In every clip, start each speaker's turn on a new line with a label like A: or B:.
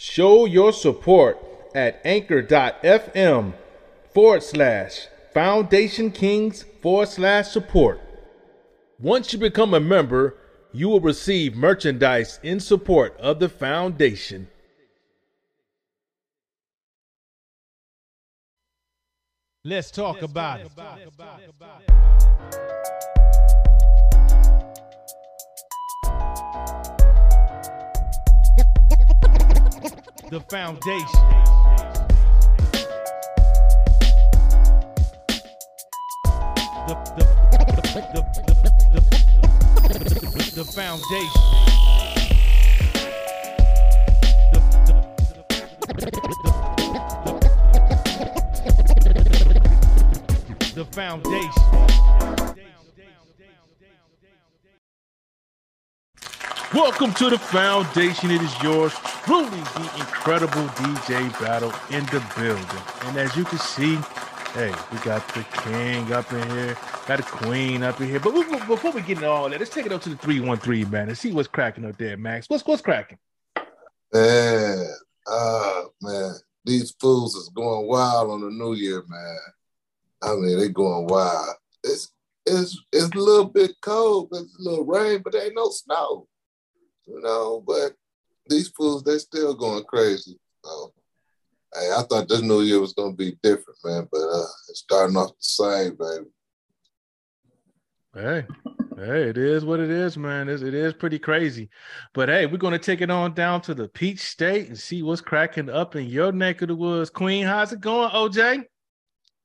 A: Show your support at anchor.fm forward slash foundation kings forward slash support. Once you become a member, you will receive merchandise in support of the foundation. Let's talk about it. The foundation. The, the, the, the, foundation. The foundation. Welcome to the foundation. It is yours truly, the incredible DJ Battle in the building. And as you can see, hey, we got the king up in here, got the queen up in here. But before we get into all that, let's take it up to the 313, man, and see what's cracking up there, Max. What's what's cracking?
B: Man, uh, man, these fools is going wild on the New Year, man. I mean, they going wild. It's it's it's a little bit cold, it's a little rain, but there ain't no snow. You know, but these fools, they still going crazy. So hey, I thought this New Year was gonna be different, man, but uh it's starting off the same, baby.
A: Hey, hey, it is what it is, man. It's, it is pretty crazy. But hey, we're going to take it on down to the Peach State and see what's cracking up in your neck of the woods. Queen, how's it going, OJ?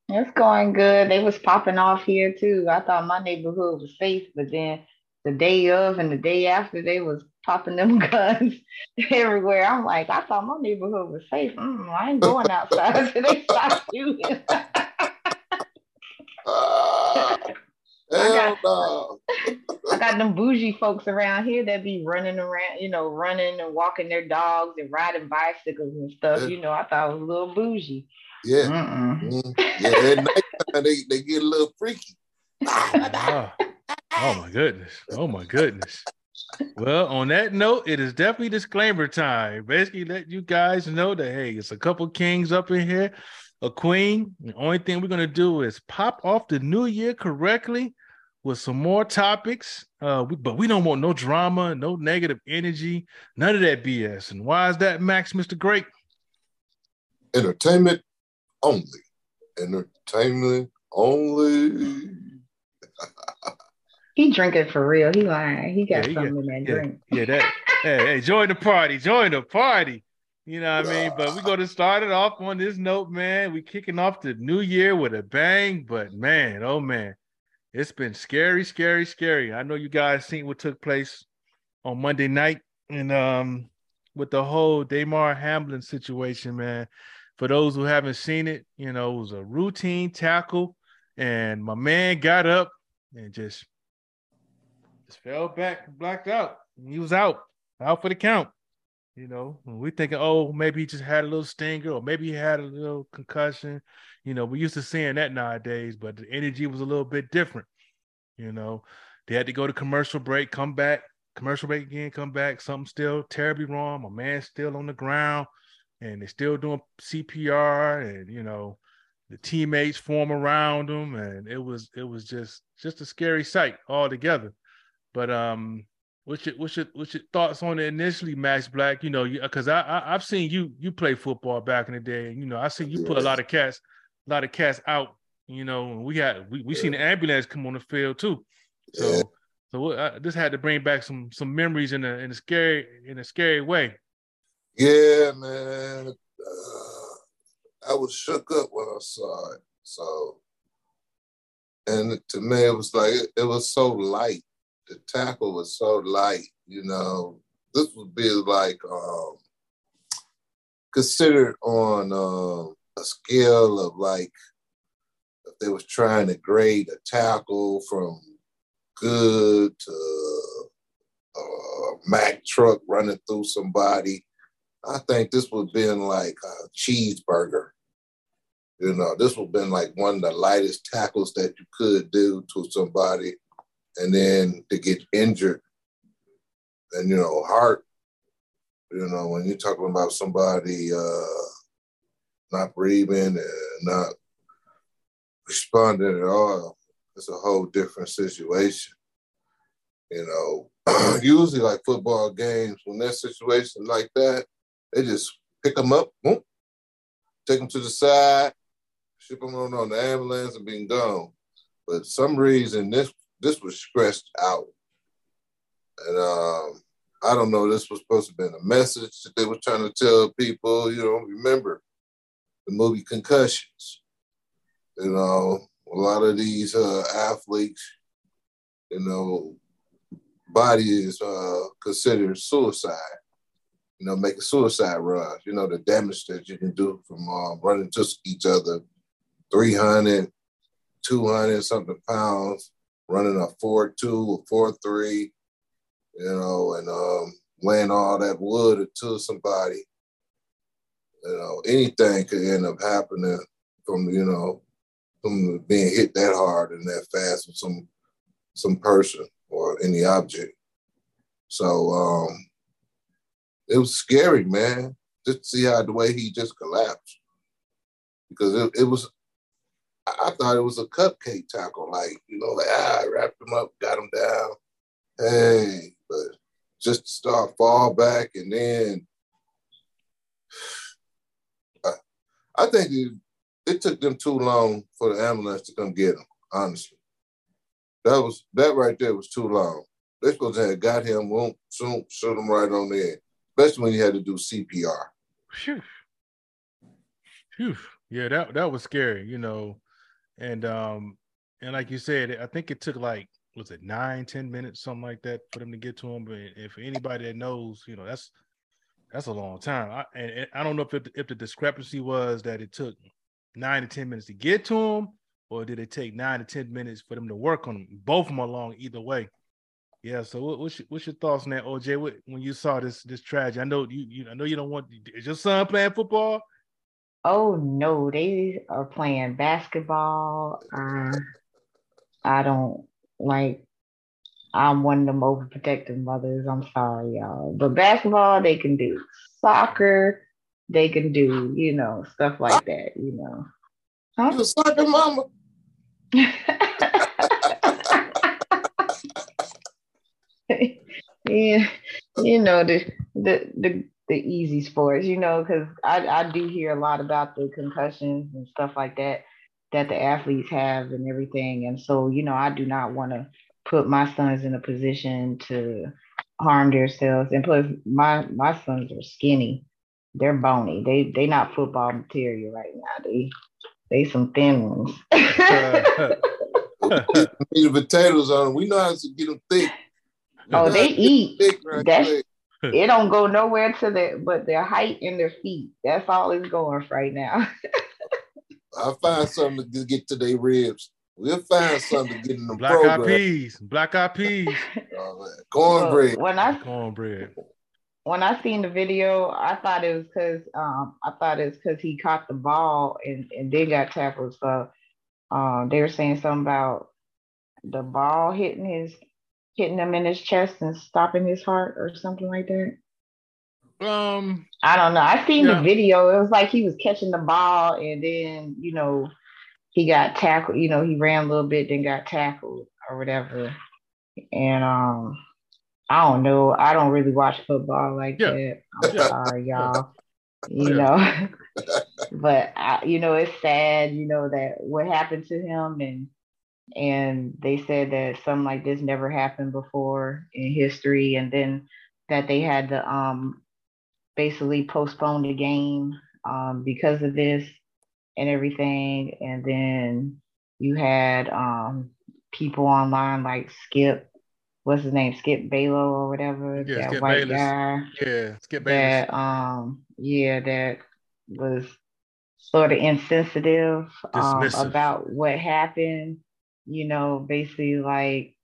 C: It's going good. They was popping off here too. I thought my neighborhood was safe, but then the day of and the day after, they was popping them guns everywhere. I'm like, I thought my neighborhood was safe. Mm, I ain't going outside till they stop shooting.
B: Ah, hell
C: got-
B: no.
C: I got them bougie folks around here that be running around, you know, running and walking their dogs and riding bicycles and stuff.
B: Yeah.
C: You know, I thought it was a little bougie.
B: Yeah.
C: Mm-mm.
B: Mhm. Yeah, at nighttime they, they get a little freaky.
A: Ah. Oh my goodness. Oh my goodness. Well, on that note, it is definitely disclaimer time. Basically, let you guys know that hey, it's a couple kings up in here, a queen. The only thing we're gonna do is pop off the new year correctly with some more topics. Uh, we, but we don't want no drama, no negative energy, none of that BS. And why is that, Max, Mr. Great?
B: Entertainment only. Entertainment only.
C: He drinking for real. He lying. He got
A: Yeah,
C: something in that
A: Yeah,
C: drink.
A: yeah, that. hey, hey, join the party, join the party. You know what I mean? But we're gonna start it off on this note, man. We kicking off the new year with a bang, but man, oh man, it's been scary, scary, scary. I know you guys seen what took place on Monday night, and um, with the whole Damar Hamlin situation, man. For those who haven't seen it, you know, it was a routine tackle, and my man got up and just just fell back blacked out. He was out, out for the count. You know, we thinking, oh, maybe he just had a little stinger, or maybe he had a little concussion. You know, we used to seeing that nowadays, but the energy was a little bit different. You know, they had to go to commercial break, come back, commercial break again, come back. Something still terribly wrong. My man's still on the ground, and they're still doing CPR, and you know, the teammates form around him, and it was it was just just a scary sight altogether. But um, what's your what's your what's your thoughts on it initially, Max Black? You know, because I, I I've seen you you play football back in the day. and You know, I seen you put a lot of cats, a lot of cats out. You know, we had we, we seen the ambulance come on the field too. So
B: Yeah.
A: so uh, this had to bring back some some memories in a in a scary in a scary way.
B: Yeah, man. Uh, I was shook up when I saw it. So, and to me, it was like it, it was so light. The tackle was so light. You know, this would be like um, considered on um, a scale of like if they was trying to grade a tackle from good to uh, Mack truck running through somebody. I think this would have been like a cheeseburger. You know, this would have been like one of the lightest tackles that you could do to somebody. And then to get injured and, you know, heart You know, when you're talking about somebody uh, not breathing and not responding at all, it's a whole different situation. You know, usually like football games, when that situation like that, they just pick them up, take them to the side, ship them on, on the ambulance, and being gone. But some reason this this was stressed out, and um, I don't know. This was supposed to be a message that they were trying to tell people. You know, remember the movie Concussions. You know, a lot of these uh, athletes, you know, body is uh, considered suicide. You know, making suicide runs. You know, the damage that you can do from uh, running to each other, 300, 200 something pounds, running a 4-2 or 4-3, you know, and um, laying all that wood into somebody. You know, anything could end up happening from, you know, from being hit that hard and that fast with some some person or any object. So um, it was scary, man, just to see how the way he just collapsed. Because it, it was, I thought it was a cupcake tackle, like, you know, like, ah, I wrapped him up, got him down. Hey, but just to start fall back and then I, I think it, it took them too long for the ambulance to come get him, honestly. That was that right there was too long. They supposed to have got him, won't soon shoot him right on there, especially when you had to do CPR.
A: Phew. Phew. Yeah, that that was scary, you know. And um, and like you said, I think it took like was it nine, ten minutes, something like that, for them to get to him. But if anybody that knows, you know, that's that's a long time. I, and, and I don't know if it, if the discrepancy was that it took nine to ten minutes to get to him, or did it take nine to ten minutes for them to work on him? Both of them along either way. Yeah. So what, what's your, what's your thoughts on that, OJ? What, when you saw this this tragedy, I know you, you I know you don't want. Is your son playing football?
C: Oh no, they are playing basketball. Uh, I don't like. I'm one of them overprotective mothers. I'm sorry, y'all. But basketball, they can do. Soccer, they can do. You know, stuff like that. You know.
B: Huh? You a soccer mama?
C: yeah, you know the the the the easy sports, you know, because I I do hear a lot about the concussions and stuff like that that the athletes have and everything, and so you know I do not want to put my sons in a position to harm themselves, and plus my my sons are skinny, they're bony, they they not football material right now. They they some thin ones. the
B: potatoes on them. We know how to get them thick.
C: Oh, they eat. Thick Right it. Don't go nowhere to their but their height and their feet. That's all it's going right now.
B: I'll find something to get to their ribs. We'll find something to get in the
A: black eyed peas. Black eyed peas.
B: Oh, cornbread.
C: when I
A: cornbread
C: when I seen the video, I thought it was because um, I thought it's because he caught the ball and, and then got tackled. So um, they were saying something about the ball hitting his hitting him in his chest and stopping his heart or something like that.
A: Um,
C: I don't know. I seen yeah. the video. It was like he was catching the ball and then you know he got tackled. You know he ran a little bit, then got tackled or whatever. And um, I don't know. I don't really watch football like yeah. that. I'm yeah. sorry, y'all. You know, but I, you know, it's sad. You know that what happened to him, and and they said that something like this never happened before in history, and then that they had to um basically postpone the game um because of this and everything, and then you had um people online like Skip what's his name, Skip Bayless or whatever,
A: yeah,
C: that
A: Skip
C: white
A: Bayless.
C: guy.
A: Yeah, Skip
C: Bayless. That um, yeah, that was sort of insensitive um, about what happened. You know, basically like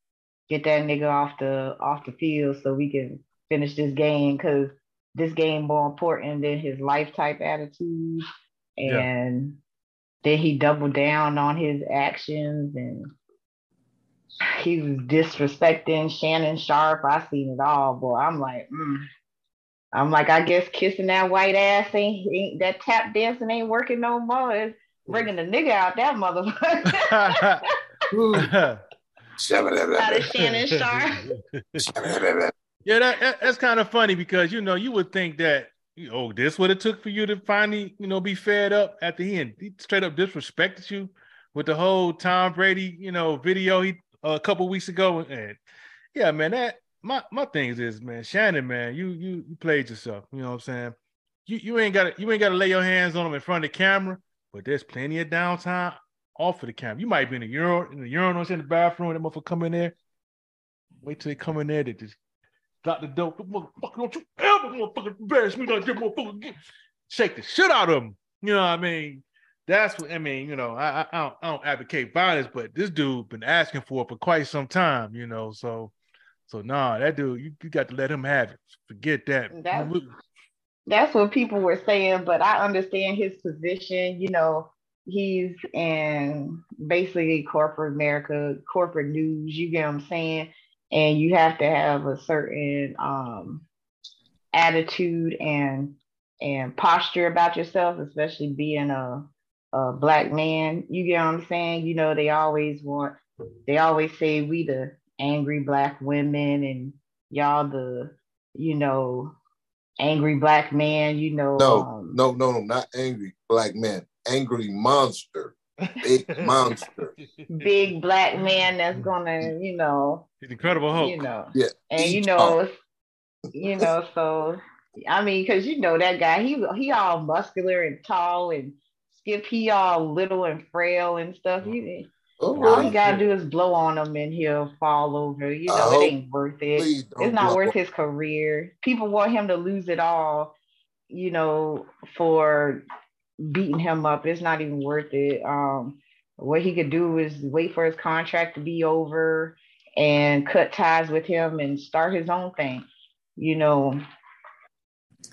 C: get that nigga off the off the field so we can finish this game because this game more important than his life type attitude. And yeah. then he doubled down on his actions and he was disrespecting Shannon Sharpe. I seen it all, boy. I'm like, mm. I'm like, I guess kissing that white ass ain't, ain't that tap dancing ain't working no more. It's bringing the nigga out that motherfucker. out of Shannon Sharpe.
A: yeah, that, that, that's kind of funny because you know you would think that oh this what it took for you to finally you know be fed up at the end. He straight up disrespected you with the whole Tom Brady you know video he uh, a couple weeks ago and yeah man that my my things is man Shannon man you you you played yourself you know what I'm saying you you ain't got you ain't got to lay your hands on him in front of the camera but there's plenty of downtime off of the camera. You might be in the urinal, in the urinal, in the bathroom, and that motherfucker come in there. Wait till they come in there, they just lock the dope. Motherfucker, don't you ever motherfucker embarrass me like this motherfucker. Get Shake the shit out of them. You know what I mean? That's what I mean. You know, I, I don't I don't advocate violence, but this dude been asking for it for quite some time. You know, so so nah, that dude, you, you got to let him have it. Forget that.
C: That's, that's what people were saying, but I understand his position. You know, he's in basically corporate America, corporate news, you get what I'm saying? And you have to have a certain um, attitude and and posture about yourself, especially being a, a black man. You get what I'm saying? You know, they always want, they always say we the angry black women and y'all the, you know, angry black man, you know.
B: No, um, no, no, no, not angry black man angry monster, big monster,
C: big black man that's gonna, you know,
A: He's incredible Hulk.
C: You know,
B: yeah,
C: and you know, you know, so I mean, because you know that guy, he he all muscular and tall, and Skip he all little and frail and stuff. He, oh, all he gotta do is blow on him and he'll fall over. You know, it ain't worth it. It's not worth his career. People want him to lose it all, you know, for beating him up. It's not even worth it. Um, what he could do is wait for his contract to be over and cut ties with him and start his own thing. You know,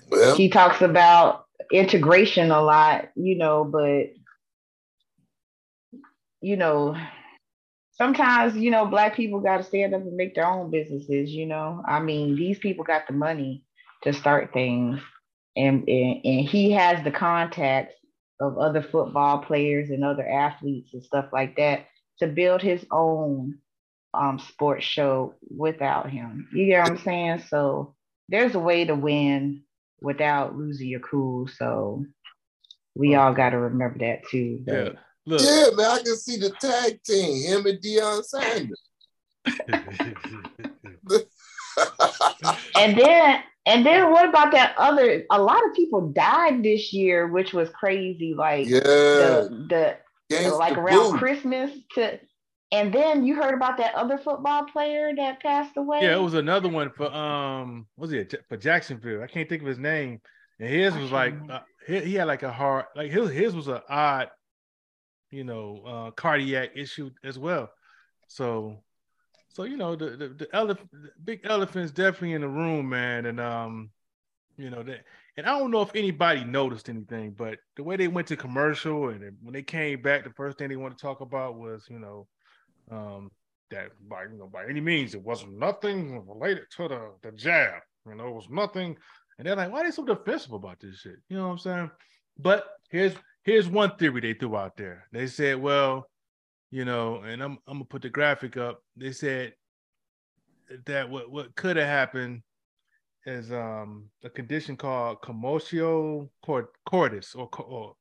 C: well, he talks about integration a lot, you know, but you know, sometimes, you know, black people got to stand up and make their own businesses, you know. I mean, these people got the money to start things and, and, and he has the contacts of other football players and other athletes and stuff like that to build his own um, sports show without him. You get what I'm saying? So there's a way to win without losing your cool. So we all got to remember that too.
B: But... Yeah. Look. Yeah, man, I can see the tag team, him and Deion Sanders.
C: and then and then what about that other? A lot of people died this year, which was crazy. Like
B: yeah.
C: the the like around Christmas to, and then you heard about that other football player that passed away.
A: Yeah, it was another one for um, was it for Jacksonville? I can't think of his name. And his was like uh, he, he, had like a hard like his his was an odd, you know, uh, cardiac issue as well. So so you know the the, the elephant, the big elephant's definitely in the room, man, and um, you know that. And I don't know if anybody noticed anything, but the way they went to commercial and when they came back, the first thing they wanted to talk about was, you know, um, that by you know by any means it wasn't nothing related to the the jab. You know, it was nothing. And they're like, why are they so defensive about this shit? You know what I'm saying? But here's here's one theory they threw out there. They said, well, you know, and I'm I'm gonna put the graphic up. They said that what what could have happened is um a condition called commotio cordis or, or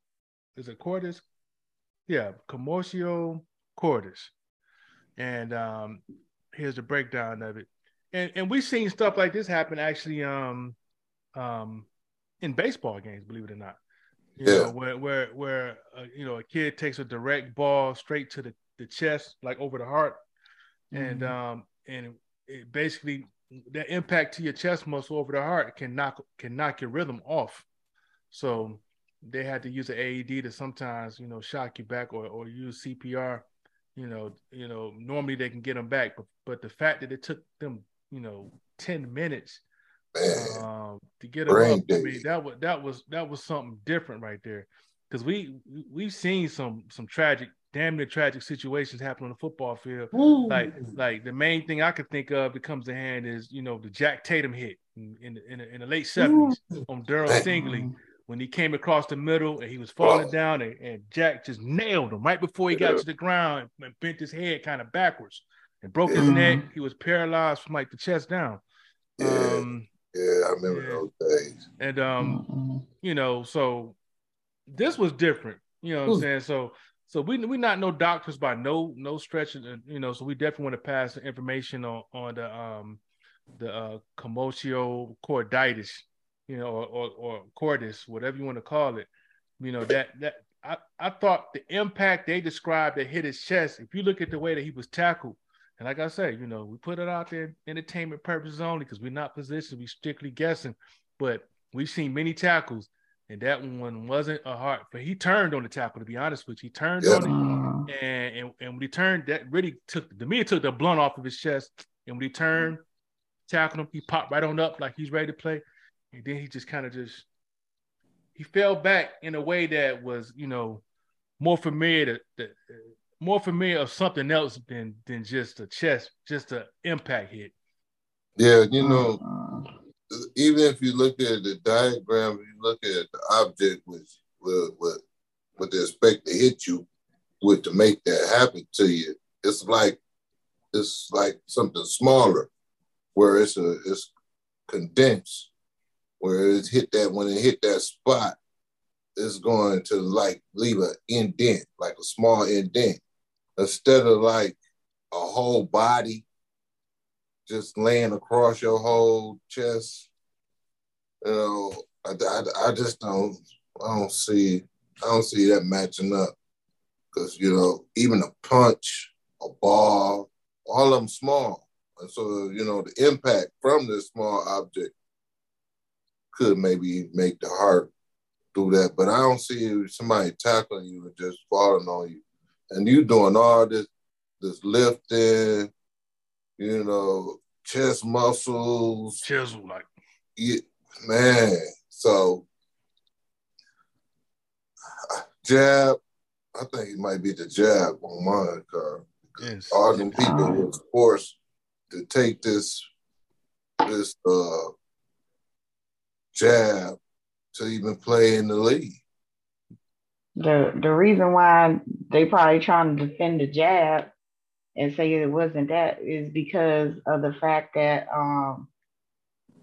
A: is it cordis? Yeah, commotio cordis. And um here's the breakdown of it. And and we've seen stuff like this happen actually um um in baseball games, believe it or not. You yeah. know, where where where uh, you know a kid takes a direct ball straight to the, the chest, like over the heart, mm-hmm. and um and it basically that impact to your chest muscle over the heart can knock can knock your rhythm off. So they had to use an AED to sometimes you know shock you back or or use CPR. You know, you know normally they can get them back, but but the fact that it took them you know ten minutes um, to get them up. I mean, that was that was that was something different right there, because we we've seen some some tragic, damn near tragic situations happen on the football field. Ooh. Like like the main thing I could think of that comes to hand is you know the Jack Tatum hit. in in, in, the, in the late seventies on Darryl Stingley when he came across the middle and he was falling down and, and, Jack just nailed him right before he got to the ground and bent his head kind of backwards and broke his neck. He was paralyzed from like the chest down.
B: Yeah, um, yeah I remember yeah. those days.
A: And um, you know, so this was different. You know what I'm saying? So so we we not no doctors by no no stretch, you know. So we definitely want to pass the information on on the um the uh, commotio corditis, you know, or, or, or cordis, whatever you want to call it. You know that that I, I thought the impact they described that hit his chest. If you look at the way that he was tackled, and like I say, you know, we put it out there entertainment purposes only because we're not positioned, we strictly guessing. But we've seen many tackles and that one wasn't a hard. But he turned on the tackle. To be honest with you, he turned yeah. on it, and, and and when he turned, that really took to me. It took the blunt off of his chest. And when he turned, tackled him, he popped right on up like he's ready to play. And then he just kind of just he fell back in a way that was, you know, more familiar to, to more familiar of something else than than just a chest, just an impact hit.
B: Yeah, you know, mm-hmm. even if you look at the diagram, you look at the object which with with what they expect to hit you with to make that happen to you, it's like it's like something smaller, where it's a it's condensed, where it hit that when it hit that spot, it's going to like leave an indent, like a small indent, instead of like a whole body just laying across your whole chest. You know, I, I, I just don't I don't see I don't see that matching up. Because you know even a punch, a ball, all of them small, and so you know the impact from this small object could maybe make the heart do that, but I don't see somebody tackling you and just falling on you, and you doing all this this lifting, you know, chest muscles,
A: chisel like,
B: yeah, man. So jab, I think it might be the jab on my car. Yes. All them people were forced to take this this uh jab to even play in the league.
C: The the reason why they probably trying to defend the jab and say it wasn't that is because of the fact that um,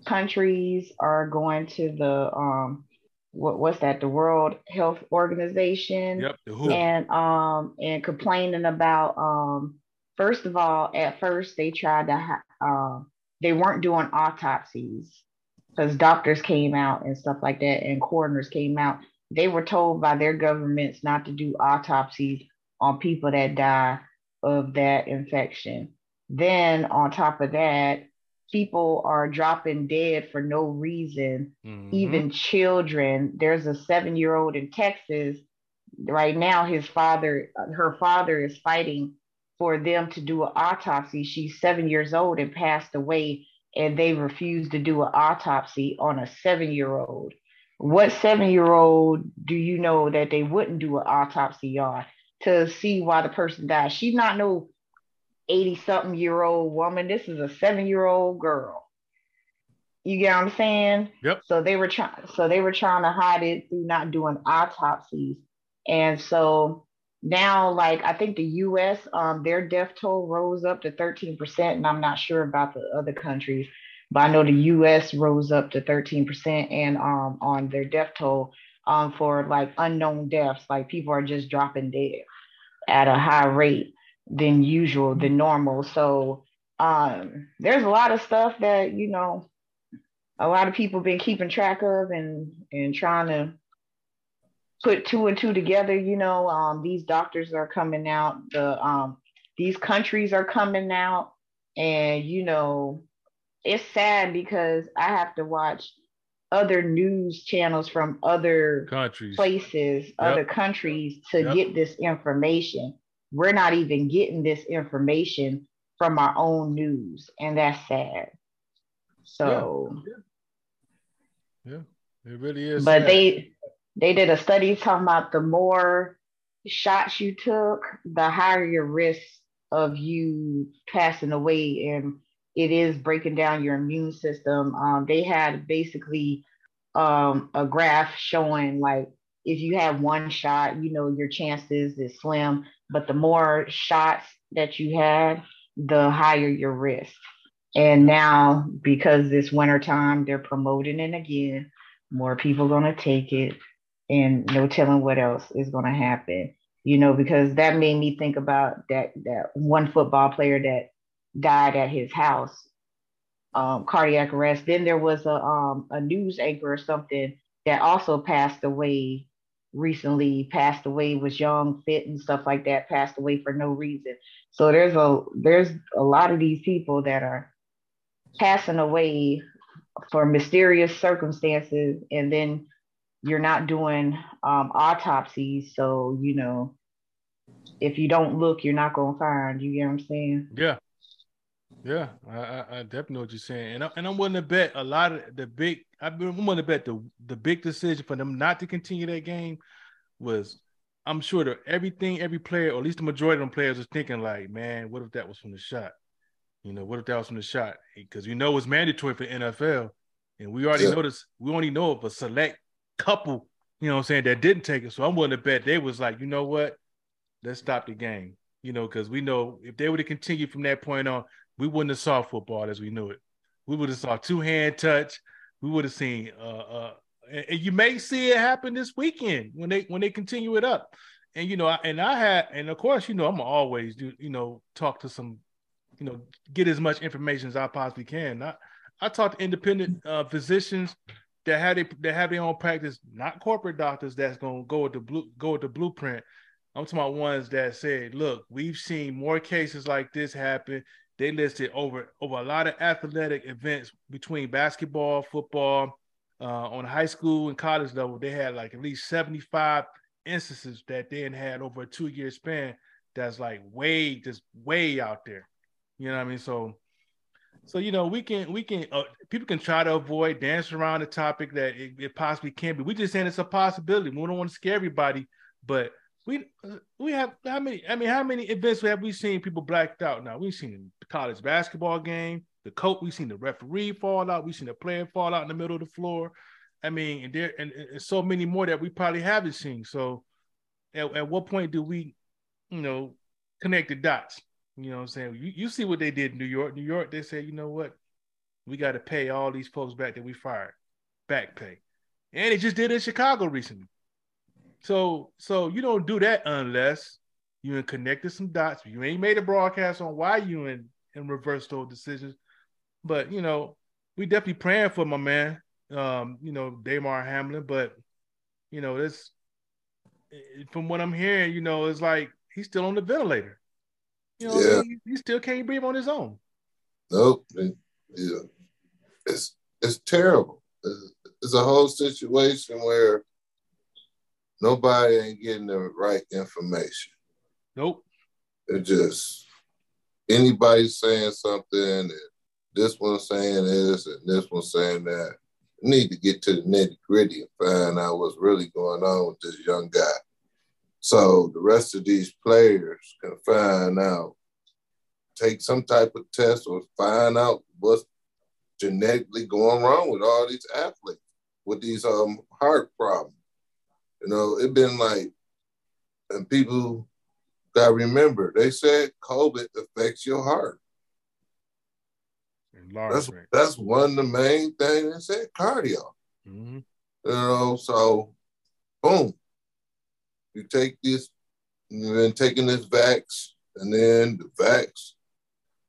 C: countries are going to the um, what, what's that? The World Health Organization
A: yep,
C: and um and complaining about um first of all at first they tried to uh, they weren't doing autopsies because doctors came out and stuff like that and coroners came out they were told by their governments not to do autopsies on people that die of that infection. Then, on top of that, people are dropping dead for no reason, mm-hmm. even children. There's a seven year old in Texas right now. His father, her father is fighting for them to do an autopsy. She's seven years old and passed away, and they refused to do an autopsy on a seven year old. What seven year old do you know that they wouldn't do an autopsy on? to see why the person died. She's not no 80 something year old woman. This is a seven year old girl. You get what I'm saying?
A: Yep.
C: So they were trying so they were trying to hide it through not doing autopsies. And so now like I think the US um their death toll rose up to 13% and I'm not sure about the other countries, but I know the US rose up to 13% and um on their death toll um for like unknown deaths like people are just dropping dead at a higher rate than usual, than normal. So um, there's a lot of stuff that you know a lot of people been keeping track of and and trying to put two and two together. You know, um, these doctors are coming out. The um, these countries are coming out, and you know, it's sad because I have to watch other news channels from other
A: countries,
C: places, yep. other countries to yep. get this information. We're not even getting this information from our own news, and that's sad. So,
A: yeah, yeah. it really is.
C: But sad. they they did a study talking about the more shots you took, the higher your risk of you passing away and it is breaking down your immune system. Um, they had basically um, a graph showing like if you have one shot, you know your chances is slim, but the more shots that you had, the higher your risk. And now, because this winter time, they're promoting it again. More people gonna take it, and no telling what else is gonna happen. You know, because that made me think about that that one football player that died at his house, um, cardiac arrest. Then there was a um, a news anchor or something that also passed away recently. Passed away was young, fit, and stuff like that. Passed away for no reason. So there's a there's a lot of these people that are passing away for mysterious circumstances and then you're not doing um, autopsies so you know if you don't look you're not to find you get what i'm saying
A: yeah yeah i, I definitely know what you're saying and, I, and i'm willing to bet a lot of the big i've been willing to bet the, the big decision for them not to continue that game was i'm sure that everything every player or at least the majority of them players was thinking like man what if that was from the shot you know, what if that was from the shot? Because you know it's mandatory for NFL. And we already yeah. noticed, we only know of a select couple, you know what I'm saying, that didn't take it. So I'm willing to bet they was like, you know what? Let's stop the game. You know, because we know if they were to continue from that point on, we wouldn't have saw football as we knew it. We would have saw two hand touch. We would have seen uh uh and you may see it happen this weekend when they when they continue it up. And you know, and I had, and of course, you know, I'm always do, you know, talk to some you know, get as much information as I possibly can. I, I talk to independent uh, physicians that have they that have their own practice, not corporate doctors that's gonna go with the blue go with the blueprint. I'm talking about ones that said, look, we've seen more cases like this happen. They listed over over a lot of athletic events between basketball, football, uh, on high school and college level. They had like at least 75 instances that they had over a two year span. That's like way just way out there. You know what I mean? So, so you know, we can we can uh, people can try to avoid dance around the topic that it, it, possibly can be. We just saying it's a possibility. We don't want to scare everybody, but we we have how many? I mean, how many events have we seen people blacked out? Now we've seen the college basketball game, the coach. We've seen the referee fall out. We've seen the player fall out in the middle of the floor. I mean, and there and, and so many more that we probably haven't seen. So, at, at what point do we, you know, connect the dots? You know what I'm saying? You, you see what they did in New York. New York, they said, you know what? We got to pay all these folks back that we fired, back pay. And it just did in Chicago recently. So, so you don't do that unless you and connected some dots. You ain't made a broadcast on why you and and reverse those decisions. But you know, we definitely praying for my man, um, you know, Damar Hamlin. But you know, this from what I'm hearing, you know, it's like he's still on the ventilator. You know, yeah. he, he, still can't breathe on his own.
B: Nope. Yeah. It's it's terrible. It's, it's a whole situation where nobody ain't getting the right information.
A: Nope.
B: It's just anybody saying something and this one saying this and this one saying that. need to get to the nitty gritty and find out what's really going on with this young guy. So the rest of these players can find out, take some type of test or find out what's genetically going wrong with all these athletes with these um heart problems. You know, it been like, and people got remember, they said COVID affects your heart. That's, that's one of the main things they said, cardio. Mm-hmm. You know, so boom, you take this, you've been taking this vax, and then the vax,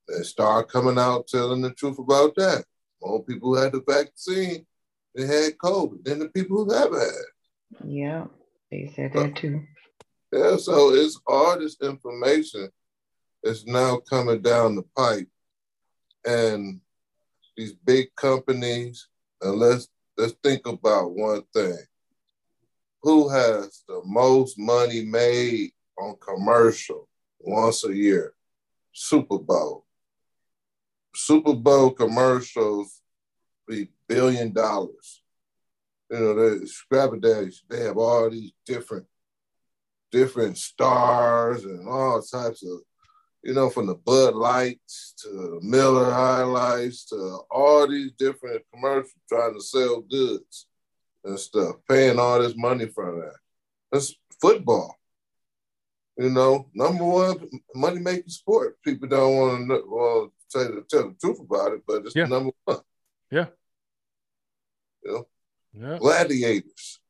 B: they start coming out telling the truth about that. More people who had the vaccine, they had COVID than the people who have had.
C: Yeah, they said uh, that too.
B: Yeah, so it's all this information is now coming down the pipe, and these big companies. And let's let's think about one thing: who has the most money made on commercial once a year? Super Bowl. Super Bowl commercials be billion dollars. You know, the scrap days. They have all these different different stars and all types of you know, from the Bud Lights to Miller High Lifes to all these different commercials trying to sell goods and stuff, paying all this money for that. That's football. You know, number one money making sport. People don't want to well say the, tell the truth about it, but it's
A: Yeah.
B: number one.
A: Yeah.
B: You know,
A: Yeah.
B: gladiators.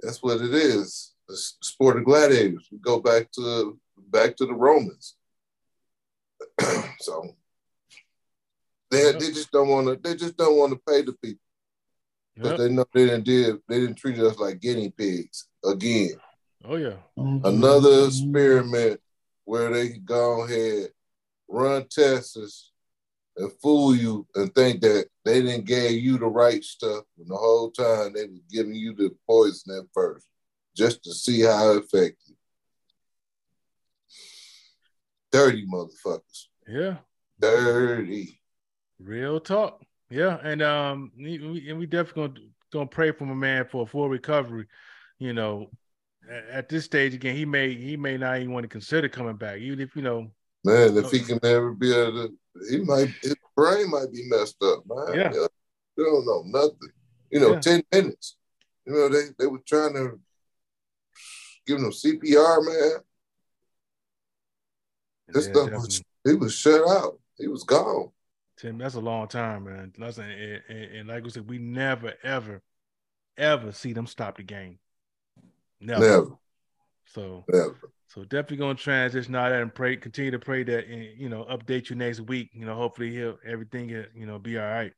B: That's what it is. The sport of gladiators. We go back to back to the Romans. so they,
A: Yeah.
B: they just don't want to. They just don't want to pay the people because
A: Yep.
B: they know they didn't did. They didn't treat us like guinea pigs again.
A: Oh yeah.
C: Mhm.
B: Another experiment where they go ahead, run tests, and fool you and think that they didn't give you the right stuff, and the whole time they was giving you the poison at first, just to see how it affected you. Dirty motherfuckers.
A: Yeah.
B: Dirty.
A: Real talk. Yeah, and um, we, and we definitely gonna gonna pray for my man for a full recovery. You know, at, at this stage again, he may he may not even want to consider coming back, even if you know.
B: Man, if he can never be able to, he might, his brain might be messed up, man.
A: Yeah.
B: You don't know nothing. You know,
A: Yeah.
B: 10 minutes. You know, they, they were trying to give him CPR, man. This
A: Yeah,
B: stuff was, he was shut out. He was gone.
A: Tim, that's a long time, man. Listen, and, and, and like we said, we never, ever, ever see them stop the game. Never.
B: Never,
A: So,
B: never.
A: So definitely gonna transition out there and pray. Continue to pray that, and you know, update you next week. You know, hopefully he'll everything, you know, be all right.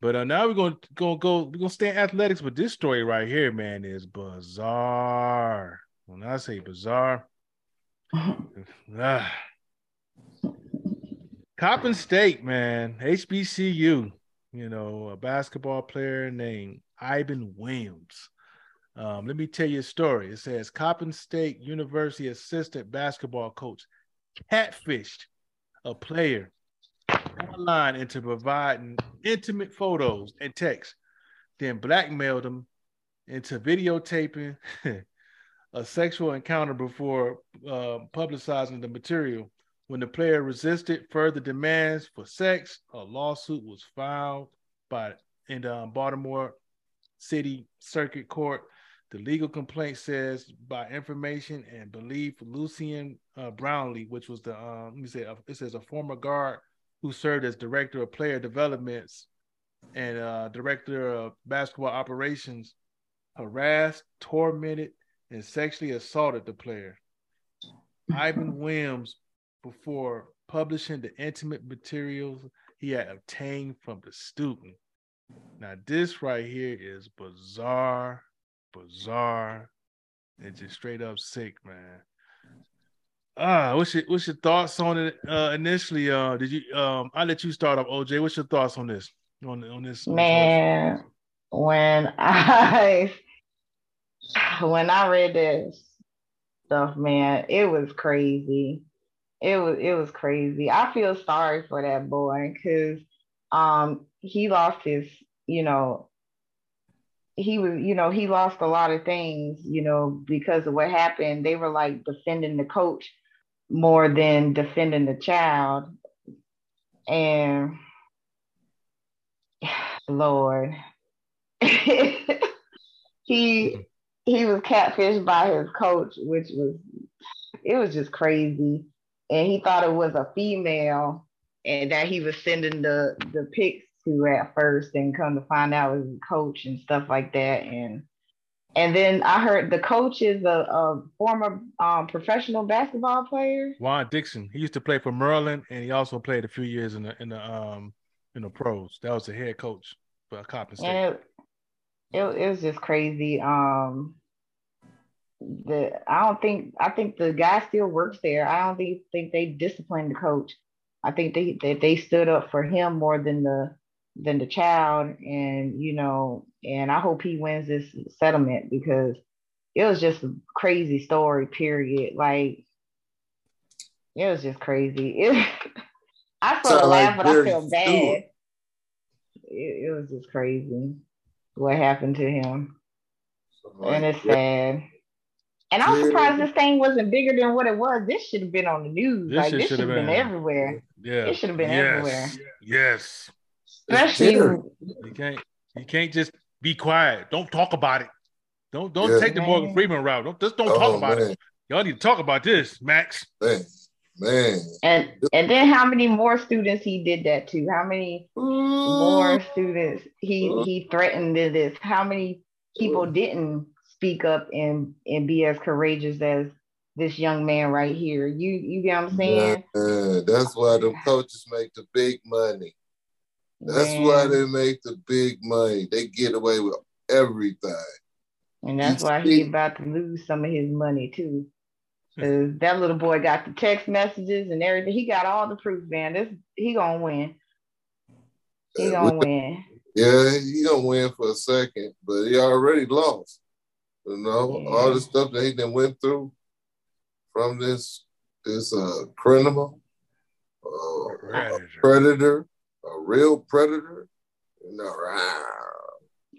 A: But uh, now we're gonna go go. We're gonna stay in athletics, but this story right here, man, is bizarre. When I say bizarre, ah. Coppin State, man, HBCU. You know, a basketball player named Ivan Williams. Um, let me tell you a story. It says Coppin State University assistant basketball coach catfished a player online into providing intimate photos and text, then blackmailed him into videotaping a sexual encounter before uh, publicizing the material. When the player resisted further demands for sex, a lawsuit was filed by in um, Baltimore City Circuit Court. The legal complaint says by information and belief, Lucian uh, Brownlee, which was the um, let me say, uh, it says a former guard who served as director of player developments and uh, director of basketball operations, harassed, tormented, and sexually assaulted the player. Ivan Williams, before publishing the intimate materials he had obtained from the student. Now, this right here is bizarre, bizarre, and just straight up sick, man. Ah, what's your what's your thoughts on it uh, initially? Uh, did you um? I let you start off, OJ. What's your thoughts on this? On on this on this
C: Man, when I when I read this stuff, man, it was crazy. It was it was crazy. I feel sorry for that boy because um he lost his, you know, he was, you know, he lost a lot of things, you know, because of what happened. They were like defending the coach more than defending the child. And Lord. he he was catfished by his coach, which was it was just crazy. And he thought it was a female and that he was sending the the pics to at first and come to find out was a coach and stuff like that. And and then I heard the coach is a, a former um, professional basketball player.
A: Juan Dixon. He used to play for Maryland, and he also played a few years in the in the um in the pros. That was the head coach for Coppin State.
C: And it, it, it was just crazy. Um, the I don't think I think the guy still works there. I don't think think they disciplined the coach. I think they that they stood up for him more than the than the child, and you know, and I hope he wins this settlement because it was just a crazy story. Period. Like it was just crazy. It, I sort of
B: Sound like
C: laughed, but I feel bad. It, it was just crazy what happened to him,
B: Like,
C: and it's sad. And I'm surprised this thing wasn't bigger than what it was. This should have been on the news.
A: This
C: like this
A: should
C: should
A: have
C: have been
A: been-
C: everywhere.
A: Yeah.
C: It should have been
A: yes.
C: everywhere.
A: Yes.
B: It's
C: Especially.
A: You can't you can't just be quiet. Don't talk about it. Don't don't
B: Yeah.
A: take the Morgan Freeman route. Don't just don't
B: Oh,
A: talk about
B: man.
A: it. Y'all need to talk about this, Max.
B: Man, man.
C: and and then how many more students he did that to? How many more students he he threatened to this? How many people didn't speak up and and be as courageous as this young man right here? You you get what I'm saying?
B: Man, that's why the coaches make the big money. That's why they make the big money. They get away with everything.
C: And that's why he about to lose some of his money too. 'Cause that little boy got the text messages and everything. He got all the proof, man. This he gonna win. He gonna win.
B: Yeah, he gonna win for a second, but he already lost. You know,
C: Yeah.
B: all the stuff that he then went through from this this uh criminal, uh,
A: Predator.
B: predator, a real predator. You know, rah.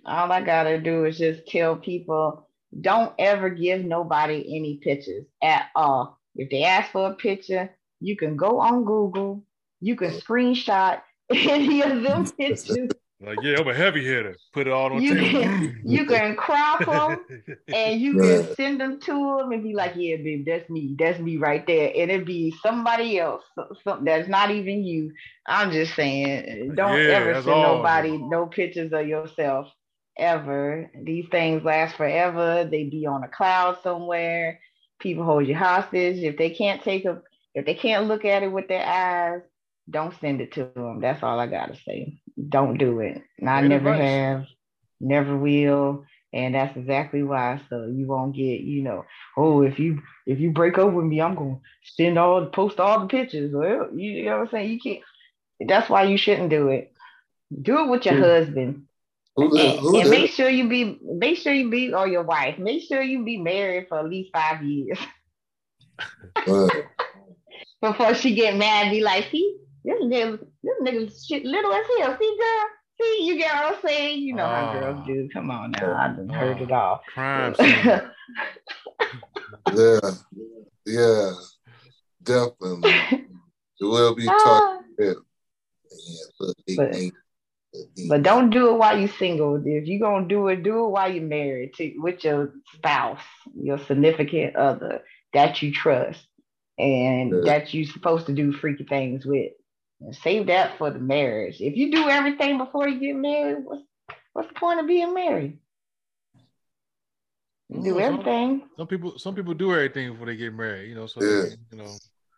C: All I gotta do is just tell people don't ever give nobody any pictures at all. If they ask for a picture, you can go on Google, you can screenshot any of them pictures,
A: Like, yeah, I'm a heavy hitter. Put it all on
C: You
A: tape.
C: can- you can crop them and you
B: Right.
C: can send them to them and be like, yeah, babe, that's me, that's me right there. And it'd be somebody else, something that's not even you. I'm just saying, don't
A: Yeah,
C: ever send
A: all.
C: nobody no pictures of yourself ever. These things last forever. They be on a cloud somewhere. People hold you hostage. If they can't take a, if they can't look at it with their eyes, don't send it to them. That's all I gotta say. Don't do it. And I
A: Great
C: never
A: advice.
C: have, never will, and that's exactly why. So you won't get, you know, oh, if you if you break up with me, I'm gonna send all post all the pictures. Well, you know what I'm saying? You can't. That's why you shouldn't do it. Do it with your husband,
B: Who the,
C: and, and make sure you be make sure you be or your wife. Make sure you be married for at least five years before she get mad. Be like, see, this nigga, this nigga shit little as hell. See, girl. See, you get what I'm saying? You know how
A: Ah.
C: girls do. Come on now, I done heard it all.
A: Crime
B: yeah, yeah, definitely. It will be talked.
C: Ah,
B: Yeah,
C: But-
B: ain't-
C: But don't do it while you're single. If you're gonna do it, do it while you're married to with your spouse, your significant other that you trust and
B: Yeah.
C: that you're supposed to do freaky things with. And save that for the marriage. If you do everything before you get married, what's what's the point of being married? You do
A: Well, some-
C: everything.
A: Some people some people do everything before they get married, you know. So
B: Yeah.
A: they, you know,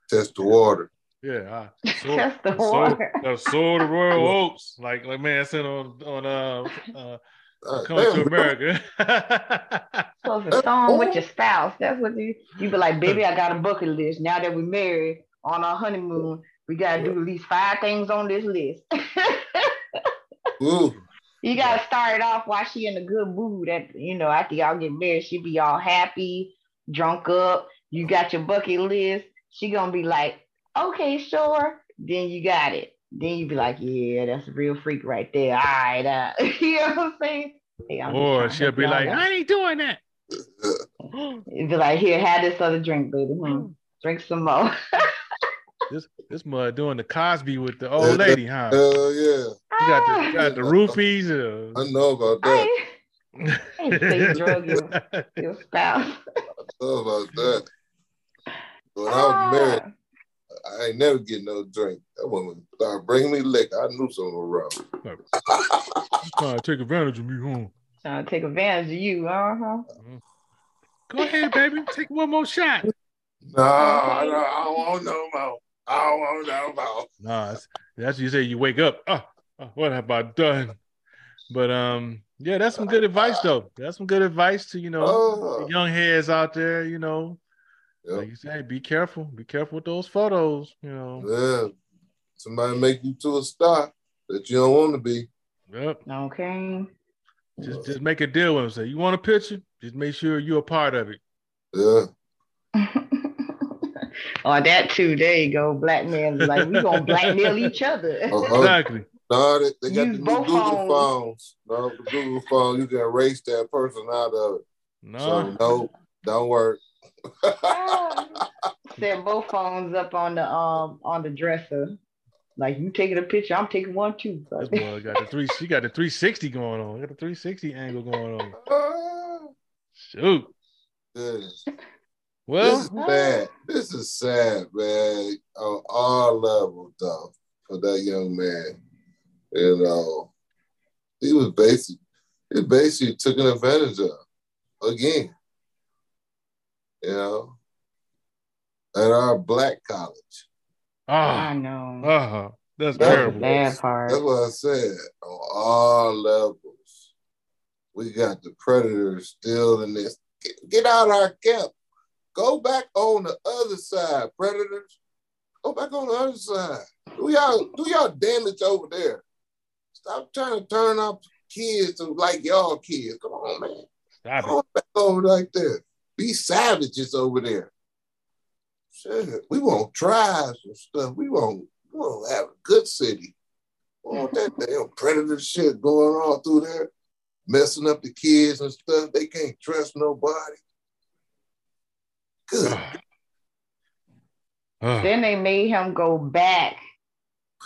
B: test the water.
A: yeah. I, so,
C: Test the
A: so,
C: water.
A: uh, so the Royal Oaks, like like man said on on uh, uh
B: Uh,
A: Coming
B: damn,
A: to
B: bro.
A: America.
C: supposed to song with your spouse. That's what you you be like, baby. I got a bucket list. Now that we're married on our honeymoon, we gotta do at least five things on this list.
B: Ooh,
C: you gotta start it off while she in a good mood. At you know, after y'all get married, she be all happy, drunk up. You got your bucket list. She gonna be like, okay, sure. Then you got it. Then you be like, yeah, that's a real freak right there. All right, uh, you know what I'm saying? Hey, I'm
A: or she'll be like,
C: out.
A: I ain't doing that.
C: It'd be like, here, have this other drink, baby. Hmm. Drink some more.
A: this this mud doing the Cosby with the old lady, huh?
B: hell yeah.
A: You got the got the roofies.
B: I know about that.
C: I ain't say drug your, your spouse.
B: I know about that. When I was married, I ain't never get no drink. That woman started bringing me liquor. I knew something was wrong.
A: trying to take advantage of me, huh?
C: Trying to take advantage of you, uh-huh.
A: Go ahead, baby. Take one more shot.
B: No, I don't, I don't want no more. I don't want no more.
A: Nah, that's, that's what you say. You wake up. Oh, oh, what have I done? But um, yeah, that's some good advice though. That's some good advice to you know
B: Oh,
A: young heads out there. You know,
B: Yep.
A: like you say, be careful. Be careful with those photos. You know.
B: yeah. Somebody make you to a star that you don't want to be.
A: Yep.
C: Okay.
A: Just just make a deal with them. Say you want a picture. Just make sure you're a part of it.
B: Yeah.
C: or that too. There you go. Black man like, we gonna blackmail each other.
B: Uh-huh.
A: Exactly.
B: No, they, they got
C: Use
B: the new
C: both
B: Google
C: phones.
B: phones. No, the Google phone, you can erase that person out of it.
A: No.
B: So no, don't work.
C: Set both phones up on the um on the dresser. Like you taking a picture, I'm taking one too.
A: This boy got the three. She got the 360 going on. Got the 360 angle going on. Shoot.
B: Goodness.
A: Well,
B: this is bad. This is sad, man. On all levels, though, for that young man. You know, he was basically, he basically took an advantage of again. You know, at our black college.
C: I
A: ah,
C: know.
A: uh-huh. that's
C: That's the
A: terrible.
C: bad part.
B: That's what I said. On all levels, we got the predators still in this. Get, get out our camp. Go back on the other side, predators. Go back on the other side. Do y'all do y'all damage over there? Stop trying to turn our kids to like y'all kids. Come on, man.
A: Stop
B: Go
A: it.
B: back over right there. Be savages over there. Shit, we want tribes and stuff. We want we want to have a good city. Want that damn predator shit going on through there, messing up the kids and stuff. They can't trust nobody. Good.
C: Then they made him go back.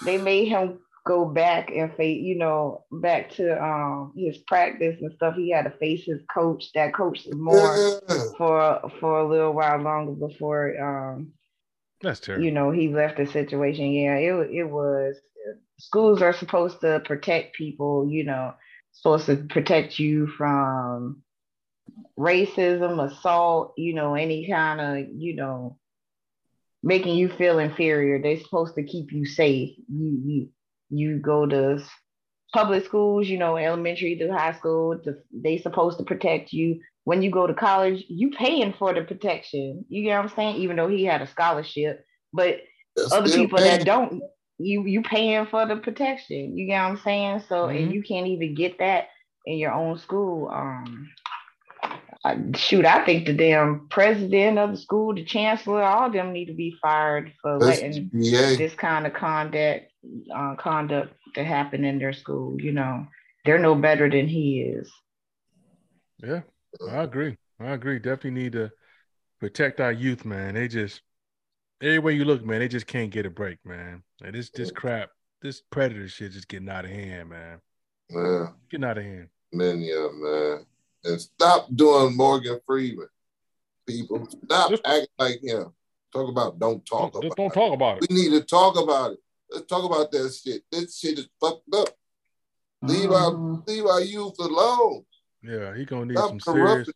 C: They made him go back and face, you know, back to um his practice and stuff. He had to face his coach. That coach is more
B: Yeah.
C: for for a little while longer before um
A: That's terrible.
C: you know he left the situation. Yeah, it it was. Schools are supposed to protect people. You know, supposed to protect you from racism, assault. You know, any kind of you know making you feel inferior. They're supposed to keep you safe. You you you go to public schools, you know, elementary through high school. The, they supposed to protect you. When you go to college, you paying for the protection. You get what I'm saying? Even though he had a scholarship, but
B: That's
C: other people
B: bad.
C: that don't, you you paying for the protection. You get what I'm saying? So
A: Mhm.
C: and you can't even get that in your own school. Um, shoot, I think the damn president of the school, the chancellor, all of them need to be fired for
B: That's
C: letting
B: GBA.
C: this kind of conduct uh, conduct to happen in their school. You know, they're no better than he is.
A: Yeah, I agree. I agree. Definitely need to protect our youth, man. They just everywhere you look, man, they just can't get a break, man. And this this crap, this predator shit just getting out of hand, man.
B: Yeah,
A: Getting out of hand.
B: many of them, man. And stop doing Morgan Freeman, people. Stop
A: Just-
B: acting like him. Talk about don't talk
A: Don't,
B: about
A: don't
B: it.
A: talk about it.
B: We need to talk about it. Let's talk about that shit. This shit is fucked up. Leave our
C: Mhm.
B: leave our youth alone.
A: Yeah, he gonna need
B: Stop
A: some serious.
B: corrupting.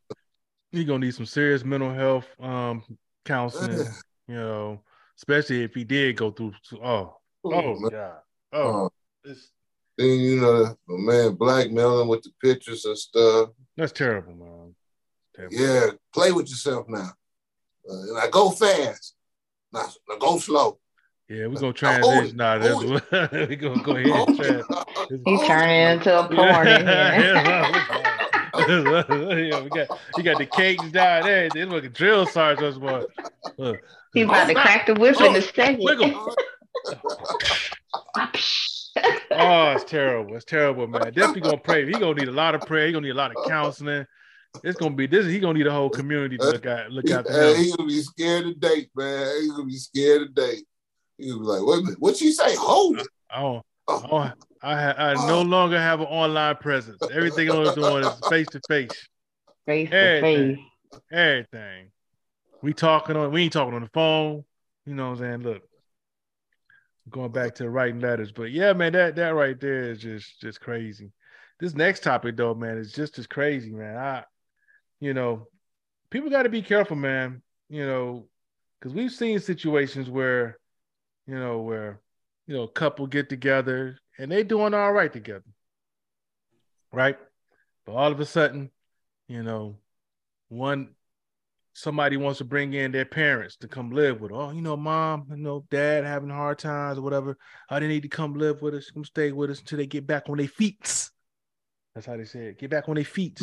A: He gonna need some serious mental health um counseling. You know, especially if he did go through. Oh,
B: Oh,
A: oh
B: man.
A: god. Oh,
B: Uh,
A: it's,
B: then you know, the man blackmailing with the pictures and stuff.
A: that's terrible, man. Terrible.
B: Yeah, play with yourself now. Uh, now go fast. Now, now go slow.
A: Yeah, we're gonna
B: Now hold
A: transition
B: it.
A: now. We're gonna go ahead and trans.
C: He turning into a porn in here.
A: yeah, we got you got the cakes down there. This looking drill sergeant. Boy. Look.
C: He's about to crack the whip in a second.
A: Wiggle. Oh, it's terrible. It's terrible, man. Definitely gonna pray. He gonna need a lot of prayer. He gonna need a lot of counseling. It's gonna be this. He gonna need a whole community to look at look
B: He,
A: after
B: hey, he gonna be scared to date, man. He gonna be scared to date. He gonna be like, wait a minute, what she say? Hold it.
A: Oh,
B: Oh,
A: oh, I ha- I no oh. longer have an online presence. Everything I'm doing is face to face.
C: Face to face.
A: Everything. We talking on. We ain't talking on the phone. You know what I'm saying? Look, going back to writing letters, but yeah, man, that that right there is just just crazy. This next topic though, man, is just as crazy, man. I, you know, people got to be careful, man. You know, because we've seen situations where, you know, where you know, a couple get together and they doing all right together, right? But all of a sudden, you know, one somebody wants to bring in their parents to come live with. Oh, you know, mom, you know, dad having hard times or whatever. Oh, they need to come live with us, come stay with us until they get back on their feet. That's how they say it. Get back on their feet.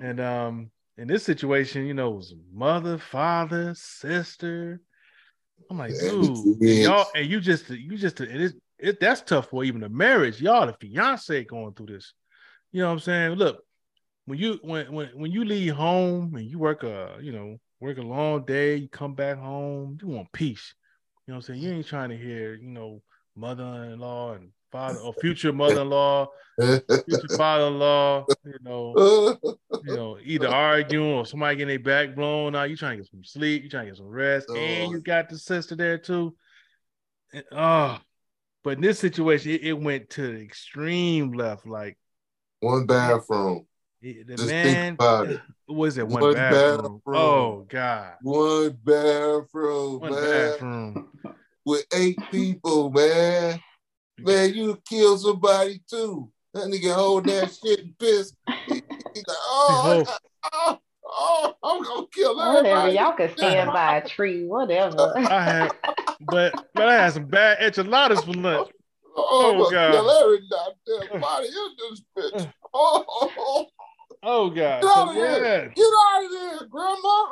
A: and um, in this situation, you know, it was mother, father, sister. I'm like, dude, y'all, and you just, you just, it is, it that's tough for even a marriage. Y'all, the fiance going through this. You know what I'm saying? Look, when you when when when you leave home and you work a you know work a long day, you come back home, you want peace. You know what I'm saying? You ain't trying to hear, you know, mother-in-law and father or future mother-in-law, future father-in-law, you know, you know, either arguing or somebody getting their back blown Now You trying to get some sleep, you trying to get some rest, oh. and you got the sister there too. And, oh, but in this situation, it, it, went to the extreme left. Like
B: one bathroom.
A: The Just man was it one, one bathroom? bathroom? Oh God.
B: One bathroom. One man. bathroom. With eight people, man. Man, you kill somebody too. That nigga hold that shit and piss. He's like, oh, oh, oh, I'm gonna kill
C: everybody. Whatever, y'all can stand by a tree, whatever.
A: I had, but but I had some bad enchiladas for lunch. Oh, oh God! Kill every goddamn body in this bitch. Oh, oh, oh. Oh, oh. oh God!
B: Get out so, of yeah. here! Get out of here, Grandma!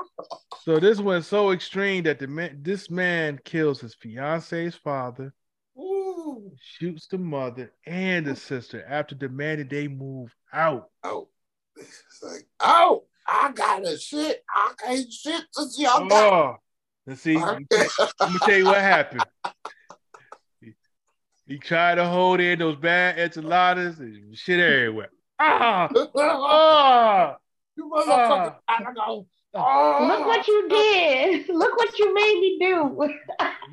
A: So this went so extreme that the man, this man kills his fiance's father, Ooh. shoots the mother and the sister after demanding they move out.
B: Out. It's like, out. I got a shit. I can't shit since y'all got. Oh.
A: And see, I'm oh, gonna tell you what happened. He, he tried to hold in those bad enchiladas and shit everywhere. Ah,
C: ah, you motherfucker! Ah. Oh. Look what you did. Look what you made me do.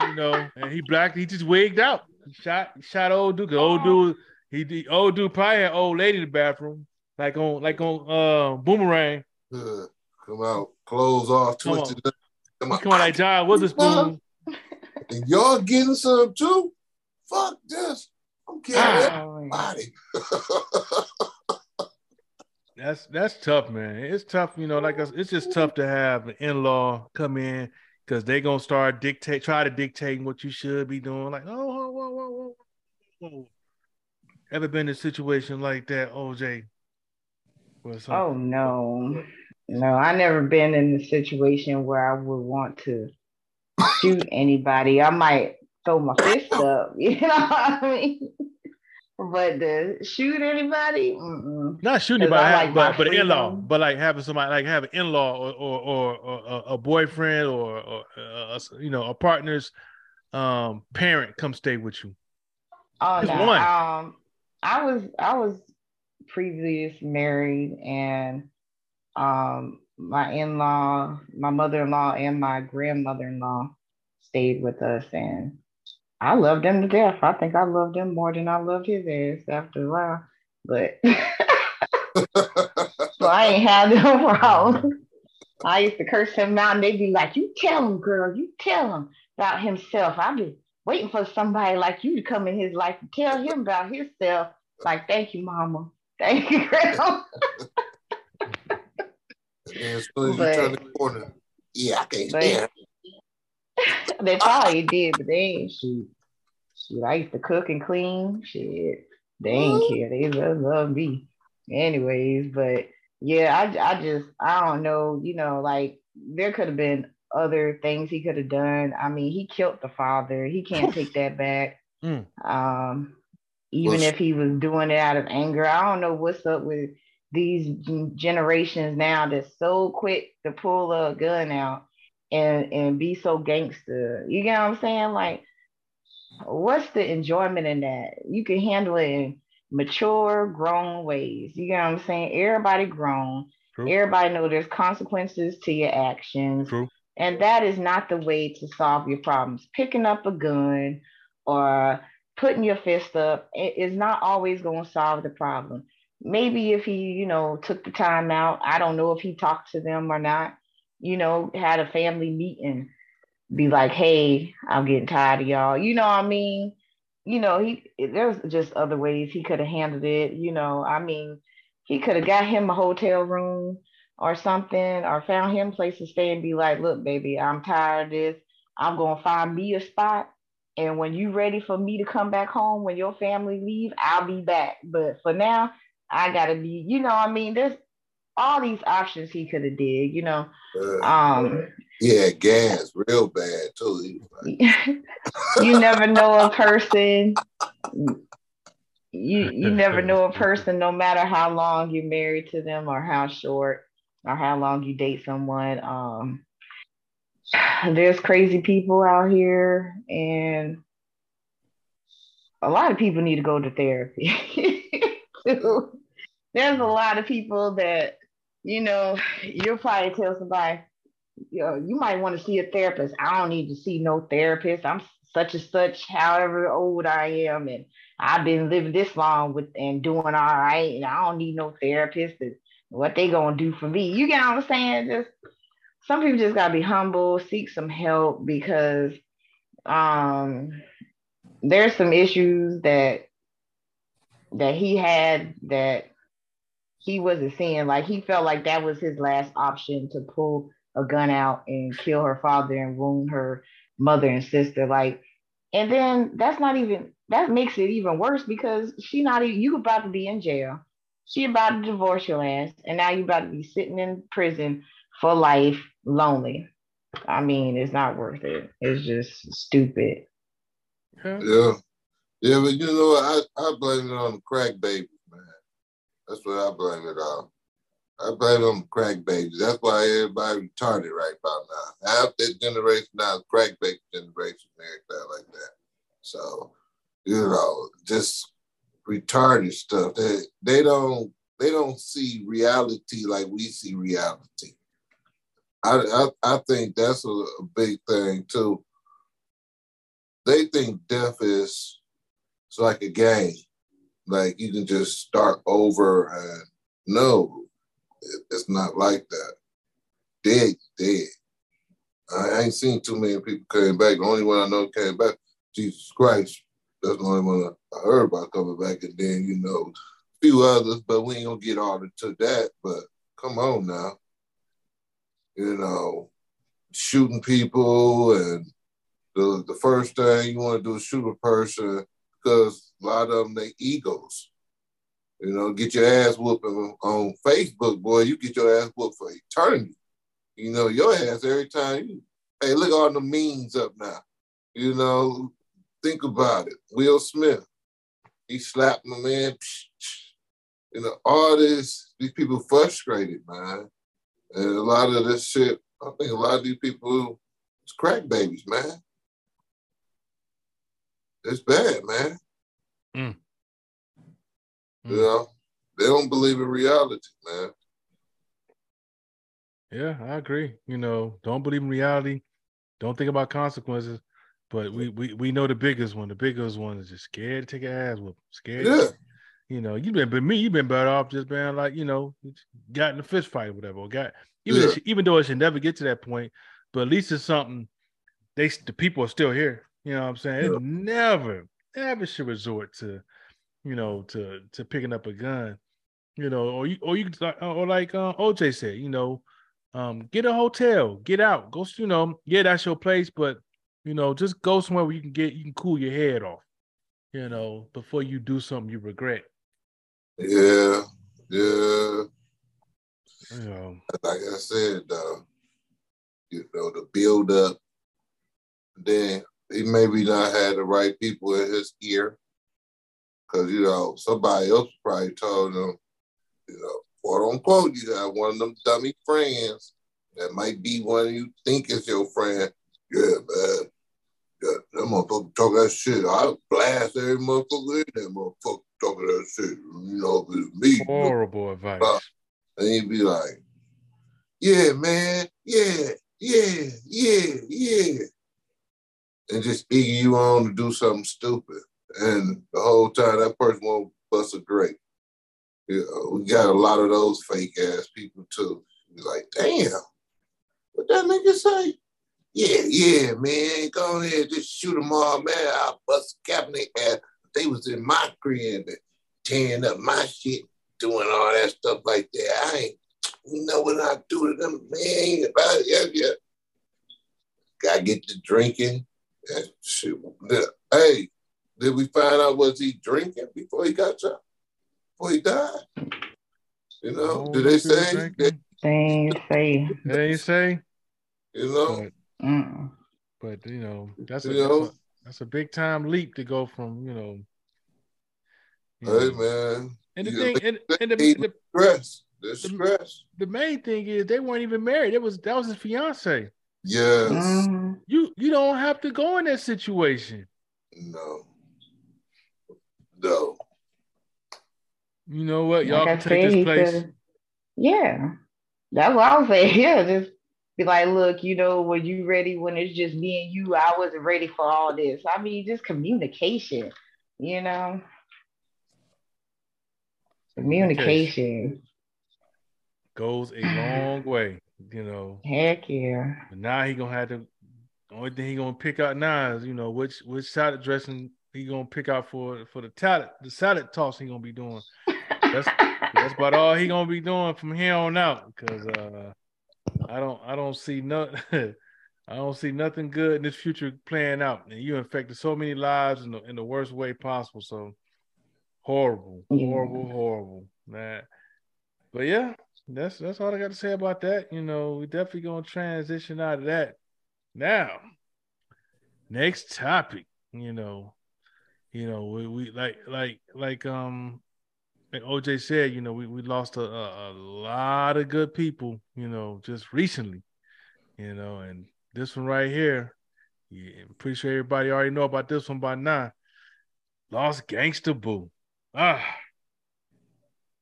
A: you know, and he blacked, he just wigged out. He shot, he shot old dude. Old dude, he old dude probably had old lady in the bathroom, like on like on uh boomerang.
B: Uh, come out, clothes off, twisted.
A: Come on, come on like John Witherspoon.
B: And y'all getting some too? Fuck this. I'm killing ah. everybody.
A: That's that's tough, man. It's tough, you know. Like it's just tough to have an in-law come in because they're gonna start dictate, try to dictate what you should be doing. Like, oh, whoa, whoa, whoa, whoa. Ever been in a situation like that, OJ?
C: Oh no, no, I never been in a situation where I would want to shoot anybody. I might throw my fist up, you know what I mean? But to shoot anybody, mm-mm.
A: not shoot anybody, like but but in law, but like having somebody like have an in law or or, or, or a boyfriend or, or uh, you know a partner's um parent come stay with you.
C: Oh no, one. um, I was I was previous married and um my in-law, my mother-in-law, and my grandmother-in-law stayed with us and I loved them to death. I think I loved him more than I loved his ass after a while. But so I ain't had no mm-hmm. problem. I used to curse him out and they'd be like, You tell him, girl, you tell him about himself. I'd be waiting for somebody like you to come in his life and tell him about himself. Like, thank you, mama. Thank you, girl.
B: as soon as but, you turn the corner, yeah, I can't stand
C: they probably did, but they ain't shoot. Shit, I used to cook and clean. Shit, they ain't care. They love, love me. Anyways, but yeah, I, I just I don't know. You know, like there could have been other things he could have done. I mean, he killed the father. He can't take that back. Mm. Um, even if he was doing it out of anger, I don't know what's up with these generations now that's so quick to pull a gun out and and be so gangster. You get what I'm saying? Like, what's the enjoyment in that? You can handle it in mature, grown ways. You get what I'm saying? Everybody grown. True. Everybody know there's consequences to your actions. True. And that is not the way to solve your problems. Picking up a gun or putting your fist up is not always going to solve the problem. Maybe if he, you know, took the time out, I don't know if he talked to them or not you know, had a family meeting, be like, hey, I'm getting tired of y'all. You know what I mean? You know, he there's just other ways he could have handled it. You know, I mean, he could have got him a hotel room or something, or found him place to stay and be like, look, baby, I'm tired of this. I'm gonna find me a spot. And when you ready for me to come back home, when your family leave, I'll be back. But for now, I gotta be, you know, I mean, there's all these options he could have did, you know. Uh, um
B: yeah, gas real bad too.
C: you never know a person. You you never know a person, no matter how long you're married to them or how short or how long you date someone. Um, there's crazy people out here, and a lot of people need to go to therapy. there's a lot of people that, you know, you'll probably tell somebody, you know, you might want to see a therapist. I don't need to see no therapist. I'm such and such, however old I am, and I've been living this long with and doing all right, and I don't need no therapist. What they gonna do for me? You get what I'm saying? Just some people just gotta be humble, seek some help because um there's some issues that that he had that he wasn't seeing. Like he felt like that was his last option to pull a gun out and kill her father and wound her mother and sister. Like, and then that's not even that makes it even worse because she not even you about to be in jail. She about to divorce your ass, and now you about to be sitting in prison for life, lonely. I mean, it's not worth it. It's just stupid.
B: Yeah. Yeah, but you know? I, I blame it on the crack babies, man. That's what I blame it on. I blame them crack babies. That's why everybody retarded right about now. Half that generation now is crack baby generation and everything like that. So, you know, just retarded stuff. They they don't they don't see reality like we see reality. I I, I think that's a, a big thing too they think death is it's like a game. Like you can just start over and no, it's not like that. Dead, dead. I ain't seen too many people came back. The only one I know came back, Jesus Christ. That's the only one I heard about coming back. And then, you know, a few others, but we ain't gonna get all into that. But come on now. You know, shooting people and the the first thing you want to do is shoot a person because a lot of them they egos. You know, get your ass whooping on Facebook, boy. You get your ass whooped for eternity. You know, your ass every time you. Hey, look all the memes up now. You know, think about it. Will Smith, he slapped my man. You know, all this, these people frustrated, man. And a lot of this shit, I think a lot of these people, it's crack babies, man. It's bad, man. Mm. You know, they don't believe in reality, man.
A: Yeah, I agree. You know, don't believe in reality. Don't think about consequences. But we we, we know the biggest one. The biggest one is just scared to take an ass whoop. Scared. Yeah. you know, you've been but me, you've been better off just being like, you know, got in a fist fight or whatever. Or got even yeah. even though it should never get to that point, but at least it's something they the people are still here. You know what I'm saying? Yeah. Never, never should resort to, you know, to to picking up a gun. You know, or you or you or like uh, OJ said, you know, um, get a hotel, get out, go, you know, yeah, that's your place, but you know, just go somewhere where you can get you can cool your head off, you know, before you do something you regret.
B: Yeah, yeah. You know, like I said, uh, you know, the build up, then he maybe not had the right people in his ear. Cause you know, somebody else probably told him, you know, quote unquote, you got one of them dummy friends that might be one you think is your friend. Yeah, man. Yeah, that motherfucker talk that shit. I blast every motherfucker in that motherfucker talking that shit. You know, if it's me.
A: Horrible
B: you know,
A: advice.
B: Uh, and he'd be like, Yeah, man, yeah, yeah, yeah, yeah and just egging you on to do something stupid. And the whole time that person won't bust a grape. You know, we got a lot of those fake ass people too. He's like, damn, what that nigga say? Yeah, yeah, man, go ahead, just shoot them all, man. I'll bust cabinet ass. They was in my crib and tearing up my shit, doing all that stuff like that. I ain't, you know what I do to them, man? About yeah, yeah. Gotta get to drinking, shit. Hey, did we find out was he drinking before he got shot? Before he died? You know, oh, did they say?
C: They ain't say.
A: They ain't say.
B: You know.
A: But, but you know, that's a, know? That's a, that's a big time leap to go from you know.
B: You hey know. man.
A: And the thing, and, and the, the,
B: stress, the stress.
A: The main thing is they weren't even married. It was that was his fiance.
B: Yes.
C: Mhm.
A: You you don't have to go in that situation.
B: No. No.
A: You know what? Y'all
C: Like
A: can take this place.
C: could- Yeah, that's what I was saying. Yeah, just be like, look, you know, when you ready, when it's just me and you, I wasn't ready for all this. I mean, just communication, you know, communication.
A: goes a long way, you know.
C: Heck yeah.
A: But now he gonna have to. Only thing he gonna pick out now is you know which which salad dressing he gonna pick out for for the salad the salad toss he gonna be doing. That's that's about all he gonna be doing from here on out. Because uh, I don't I don't see no I don't see nothing good in this future playing out. And you infected so many lives in the in the worst way possible. So horrible,
C: Yeah.
A: horrible, horrible, man. But yeah, that's that's all I got to say about that. You know, we definitely gonna transition out of that. Now, next topic. You know, you know, we, we like like like um like OJ said, you know, we, we lost a, a, a lot of good people, you know, just recently, you know, and this one right here, yeah, I'm pretty sure everybody already know about this one by now. Lost Gangsta Boo. Ah,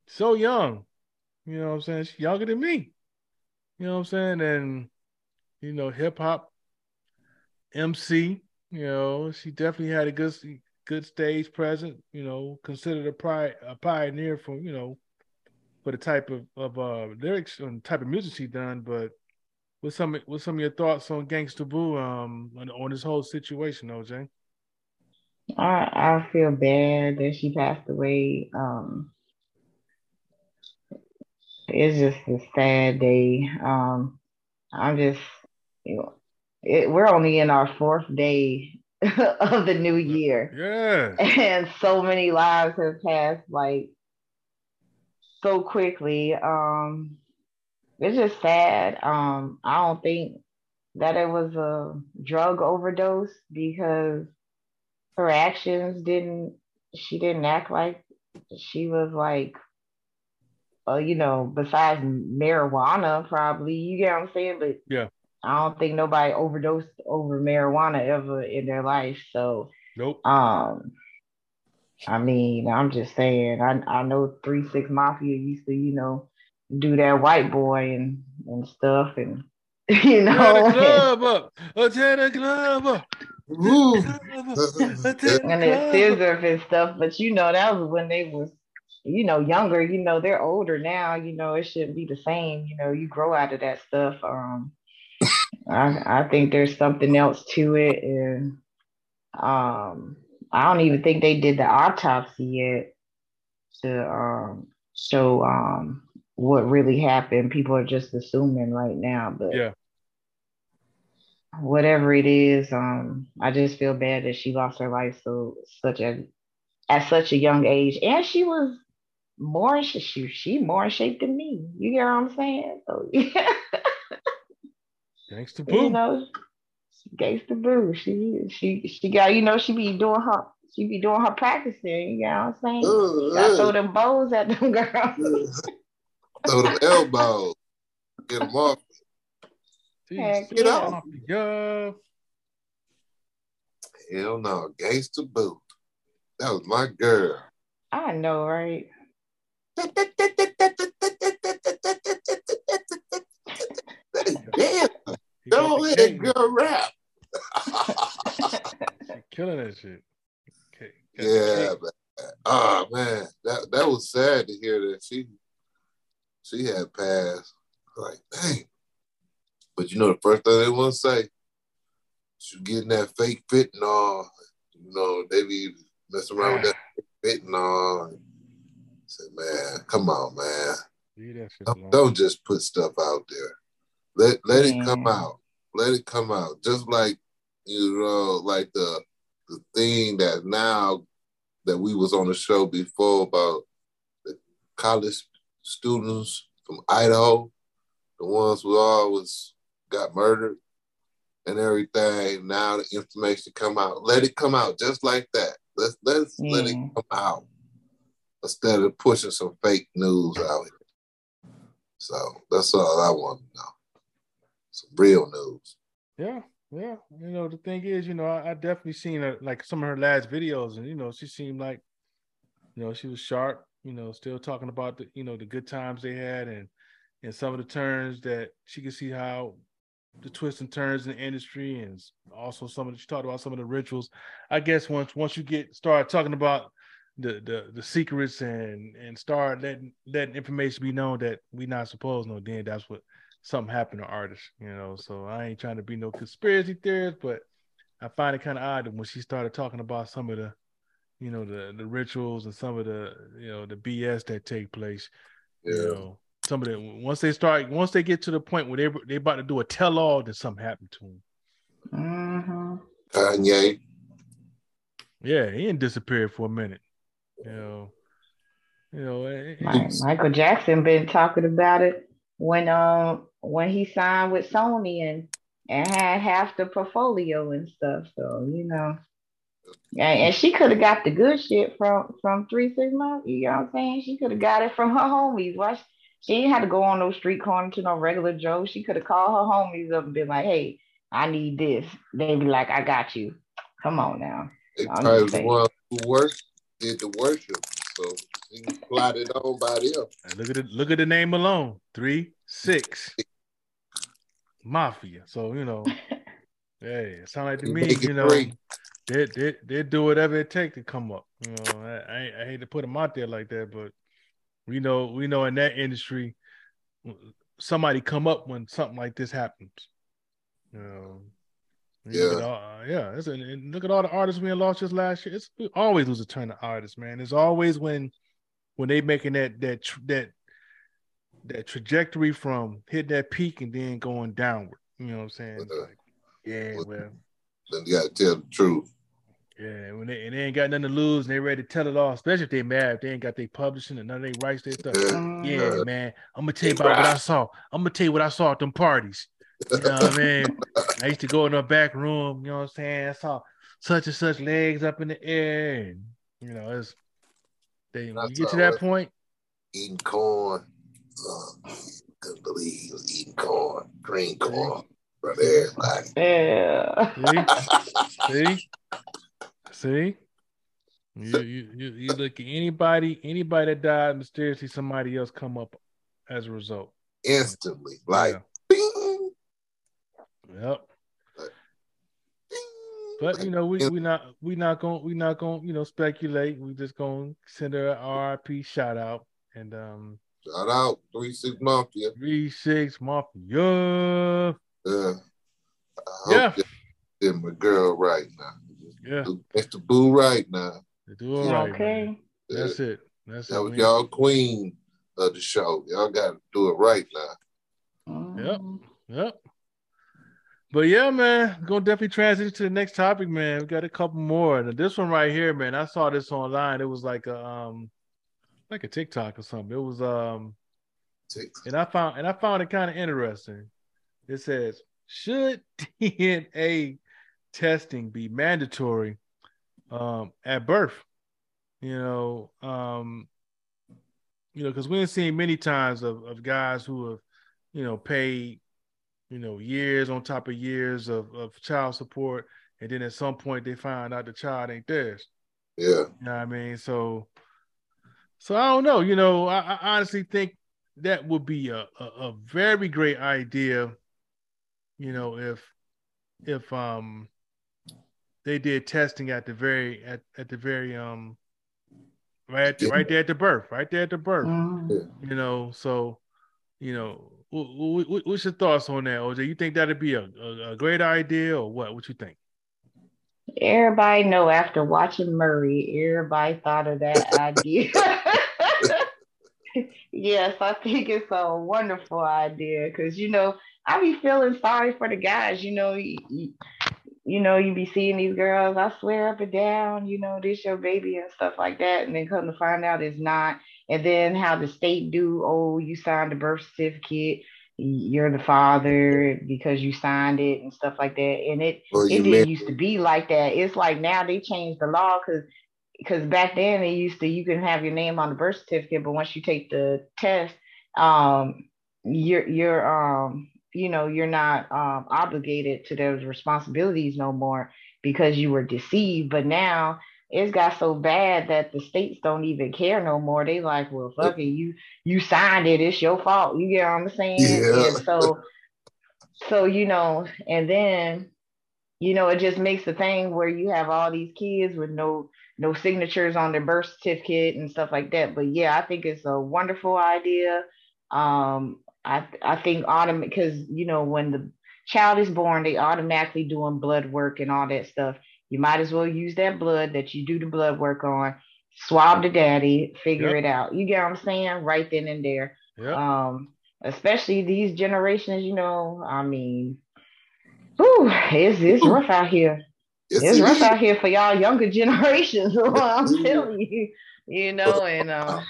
A: so young, you know what I'm saying? She's younger than me, you know what I'm saying? And, you know, hip hop MC, you know, she definitely had a good good stage presence, you know, considered a, pri- a pioneer for, you know, for the type of, of uh lyrics and type of music she done. But what's some what's some of your thoughts on Gangsta Boo um on, on this whole situation, OJ?
C: I I feel bad that she passed away. Um, it's just a sad day. Um, I'm just, you know, it, we're only in our fourth day of the new year,
A: Yeah.
C: and so many lives have passed like so quickly. Um, it's just sad. Um, I don't think that it was a drug overdose because her actions didn't she didn't act like she was like uh, you know besides marijuana probably you get what i'm saying but
A: Yeah.
C: i don't think nobody overdosed over marijuana ever in their life so
A: Nope.
C: um i mean i'm just saying i, I know three six mafia used to you know do that white boy and and stuff and you
A: Tear the
C: know
A: club up. Tear the club up.
B: Woo.
A: Uh, the
C: and their
A: club
C: and stuff. But you know, that was when they was, you know, younger. You know, they're older now. You know, it shouldn't be the same. You know, you grow out of that stuff. Um, I I think there's something else to it, and um, I don't even think they did the autopsy yet to um show um what really happened. People are just assuming right now, but
A: Yeah.
C: whatever it is, um, I just feel bad that she lost her life so such a at such a young age, and she was more in sh- she she more in shape than me. You get what I'm saying? So yeah,
A: Gangsta
C: you
A: Boo.
C: know, gangsta boo. She she she got you know she be doing her she be doing her practicing. You know what I'm saying?
B: Uh,
C: Gotta throw them bows at them girls.
B: Throw them elbows. Get them off.
C: Heck
B: Get
C: yeah.
B: off.
A: Yeah.
B: Hell no. Gangsta Boo. That was my girl.
C: I know, right?
B: Damn,
A: got the
B: ahead, girl, rap.
A: Killing that shit. Okay.
B: yeah, man. Oh man, that that was sad to hear that she she had passed. Like, dang. But you know the first thing they want to say, she getting that fake fentanyl. You know, they be messing around with that fake fentanyl. I said, man, come on, man.
A: Leave that shit
B: Don't, don't just put stuff out there. Let let it come
C: mm.
B: out. Let it come out. Just like you know, like the the thing that now that we was on the show before about the college students from Idaho, the ones who always got murdered and everything. Now the information come out. Let it come out just like that. Let's let's let it
C: mm.
B: come out instead of pushing some fake news out here. So that's all I want to know. Some real news.
A: Yeah, yeah. You know, the thing is, you know, I, I definitely seen her like some of her last videos, and you know, she seemed like, you know, she was sharp. You know, still talking about the, you know, the good times they had, and and some of the turns that she could see how the twists and turns in the industry, and also some of the, she talked about some of the rituals. I guess once once you get start talking about the the the secrets and and start letting letting information be known that we not supposed to know, then that's what something happened to artists, you know. So I ain't trying to be no conspiracy theorist, but I find it kind of odd when she started talking about some of the, you know, the the rituals and some of the you know the BS that take place. Yeah. You know, some of the once they start once they get to the point where they they about to do a tell all, then something happened to them.
B: Mm-hmm. Kanye.
A: Yeah, he didn't disappear for a minute. You know, you
C: know. Michael Jackson been talking about it when um when he signed with Sony and and had half the portfolio and stuff. So you know, and, and she could have got the good shit from from Three Six Months. You know what I'm saying? She could have got it from her homies. Why she, she ain't had to go on no street corner to no regular Joe. She could have called her homies up and been like, "Hey, I need this." They'd be like, "I got you." Come on now.
B: They probably the one who worked did the worship, so he plotted on by them.
A: look at the look at the name alone, three six mafia. So you know, hey, it sound like to me, you know, they they they do whatever it takes to come up. You know, I, I, I hate to put them out there like that, but we know we know in that industry, somebody come up when something like this happens. You know, yeah, all, yeah. It's, and look at all the artists we lost just last year. It's we always lose a turn of artists, man. It's always when when they making that that that that trajectory from hitting that peak and then going downward. You know what I'm saying? Uh, like, yeah, well,
B: then you gotta tell the truth.
A: Yeah, when they and they ain't got nothing to lose and they ready to tell it all, especially if they mad, if they ain't got their publishing and none of their rights, their stuff. Yeah, yeah man. I'm gonna tell you about what I saw. I'm gonna tell you what I saw at them parties. You know what I mean? I used to go in the back room, you know what I'm saying? I saw such and such legs up in the air, and you know, it's they you get to that point.
B: Eating corn. Uh, couldn't believe he was eating corn, green corn from everybody.
C: Yeah.
A: See? See? See? You, you you you look at anybody anybody that died mysteriously somebody else come up as a result
B: instantly like yeah.
A: Yep. But you know, we we not we not gonna we not gonna you know speculate. We just going to send her an RIP shout out and um
B: shout out three six mafia
A: three six mafia.
B: Yeah, yeah. Did my girl right now. Yeah, Mr. Boo right now.
A: They do all right. Okay, yeah. that's it. That's
B: that it. was y'all queen of the show. Y'all got to do it right now.
A: Yep, yep. But yeah, man, gonna definitely transition to the next topic, man. We got a couple more. Now, this one right here, man, I saw this online. It was like a um like a TikTok or something. It was um and I found and I found it kind of interesting. It says, should DNA testing be mandatory um at birth? You know, um, you know, because we've seen many times of, of guys who have, you know, paid you know, years on top of years of, of child support. And then at some point they find out the child ain't theirs.
B: Yeah.
A: You know what I mean? So so I don't know. You know, I, I honestly think that would be a, a, a, very great idea, you know, if if um they did testing at the very at, at the very um right right there at the birth, right there at the birth. Mm-hmm. You know, so you know, what's your thoughts on that, OJ? You think that'd be a, a, a great idea or what? What you think?
C: Everybody know after watching Maury, everybody thought of that idea. yes, I think it's a wonderful idea because you know I be feeling sorry for the guys. You know, you, you, know you be seeing these girls. I swear up and down, you know, this your baby and stuff like that, and then come to find out it's not and then how the state do oh you signed the birth certificate you're the father because you signed it and stuff like that. And it it didn't used to be like that. It's like now they changed the law because because back then they used to you can have your name on the birth certificate but once you take the test um your your um you know, you're not um, obligated to those responsibilities no more because you were deceived. But now it's got so bad that the states don't even care no more. They like, well, fuck it, you you signed it, it's your fault. You get what I'm saying?
B: Yeah.
C: And so, so you know, and then you know, it just makes a thing where you have all these kids with no no signatures on their birth certificate and stuff like that. But yeah, I think it's a wonderful idea. Um, I I think autom because you know when the child is born, they automatically doing blood work and all that stuff. You might as well use that blood that you do the blood work on, swab the daddy, figure
A: Yep.
C: it out. You get what I'm saying? Right then and there.
A: Yeah.
C: Um, especially these generations, you know, I mean, whew, it's it's rough out here.
B: Yes,
C: It's rough out here for y'all younger generations. I'm telling you, you know, and uh,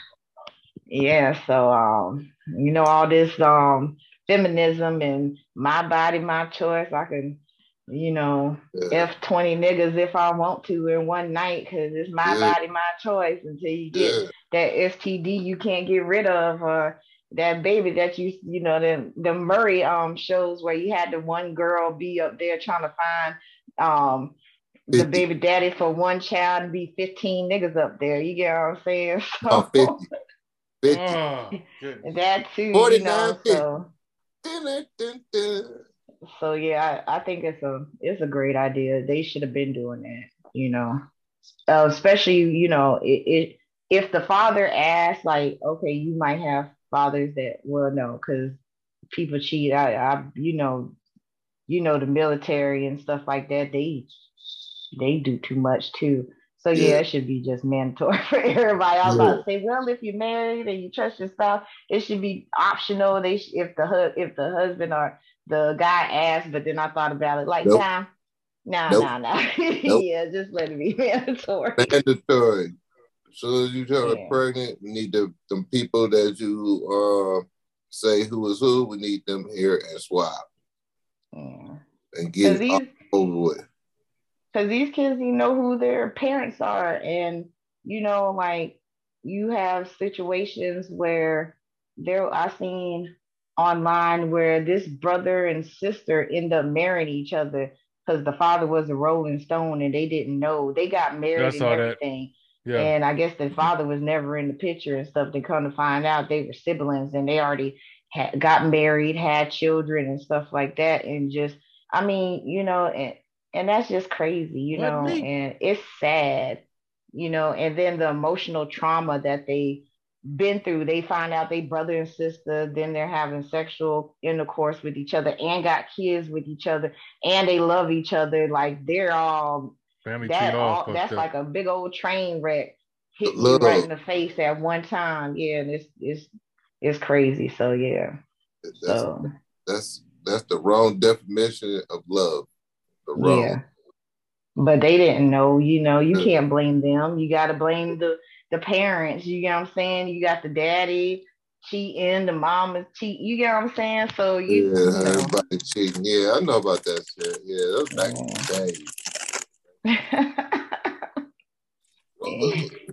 C: yeah, so um, you know, all this um feminism and my body, my choice. I can, you know,
B: Yeah.
C: f twenty niggas if I want to in one night because it's my
B: Yeah.
C: body, my choice. Until you get
B: Yeah.
C: that STD you can't get rid of, or that baby that you, you know, the the Maury um shows where you had the one girl be up there trying to find um the
B: 50.
C: baby daddy for one child and be 15 niggas up there. You get what I'm saying? So
B: Oh, 50. 50.
A: Oh,
C: that too, you
B: 49,
C: know.
B: 50.
C: So
B: Dun, dun, dun, dun.
C: So yeah, I, I think it's a it's a great idea. They should have been doing that, you know. Uh, especially, you know, it, it if the father asks, like, okay, you might have fathers that well no, because people cheat. I, I you know, you know, the military and stuff like that, they they do too much too. So yeah, it should be just mandatory for everybody. I was
B: Yeah.
C: about to say, well, if you're married and you trust your spouse, it should be optional. They sh- if the hu- if the husband or the guy asked, but then I thought about it like,
B: Nope.
C: nah, nah,
B: Nope.
C: nah, nah.
B: Nope.
C: yeah, just let it be mandatory.
B: Mandatory. As soon as you turn
C: Yeah.
B: pregnant, we need the them people that you uh, say who is who. We need them here and swap
C: Yeah.
B: and get
C: these
B: over with.
C: because these kids you know who their parents are and you know like you have situations where there i seen online where this brother and sister end up marrying each other because the father was a rolling stone and they didn't know they got married and
A: saw that.
C: everything
A: Yeah.
C: and i guess the father was never in the picture and stuff they come to find out they were siblings and they already had got married had children and stuff like that and just i mean you know and and that's just crazy you
A: What
C: know
A: me?
C: and it's sad you know and then the emotional trauma that they been through they find out they brother and sister then they're having sexual intercourse with each other and got kids with each other and they love each other like they're all
A: Family
C: that
A: all
C: all that's like a big old train wreck hit you right in the face at one time yeah and it's it's it's crazy so yeah
B: That's
C: so
B: that's that's the wrong definition of love. The wrong.
C: Yeah. But they didn't know, you know, you can't blame them. You gotta blame the the parents. You get what I'm saying? You got the daddy cheating, the is cheating. You get what I'm saying? So
B: Yeah,
C: you, you know.
B: everybody cheating. Yeah, I know about that shit. Yeah, that was back in the day.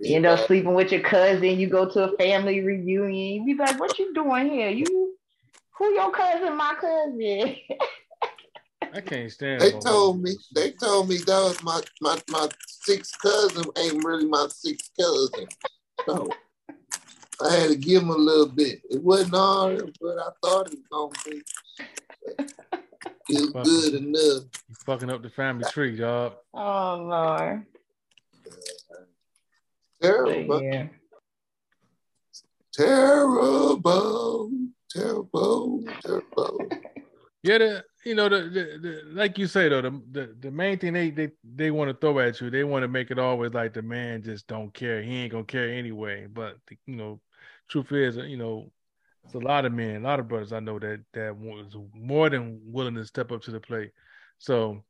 C: you end up sleeping with your cousin, you go to a family reunion, you be like, What you doing here? You who your cousin, my cousin?
A: I can't stand.
B: They told me, they told me that was my my my sixth cousin ain't really my sixth cousin. So I had to give him a little bit. It wasn't all, but I thought it was gonna be. It was good enough.
A: You fucking up the family tree, dog.
C: oh Lord.
B: Terrible,
C: But yeah.
B: terrible, terrible, terrible.
A: Yeah, the you know the, the, the like you say though the the, the main thing they they, they want to throw at you they want to make it always like the man just don't care. He ain't gonna care anyway. But the, you know truth is you know it's a lot of men a lot of brothers I know that that was more than willing to step up to the plate. So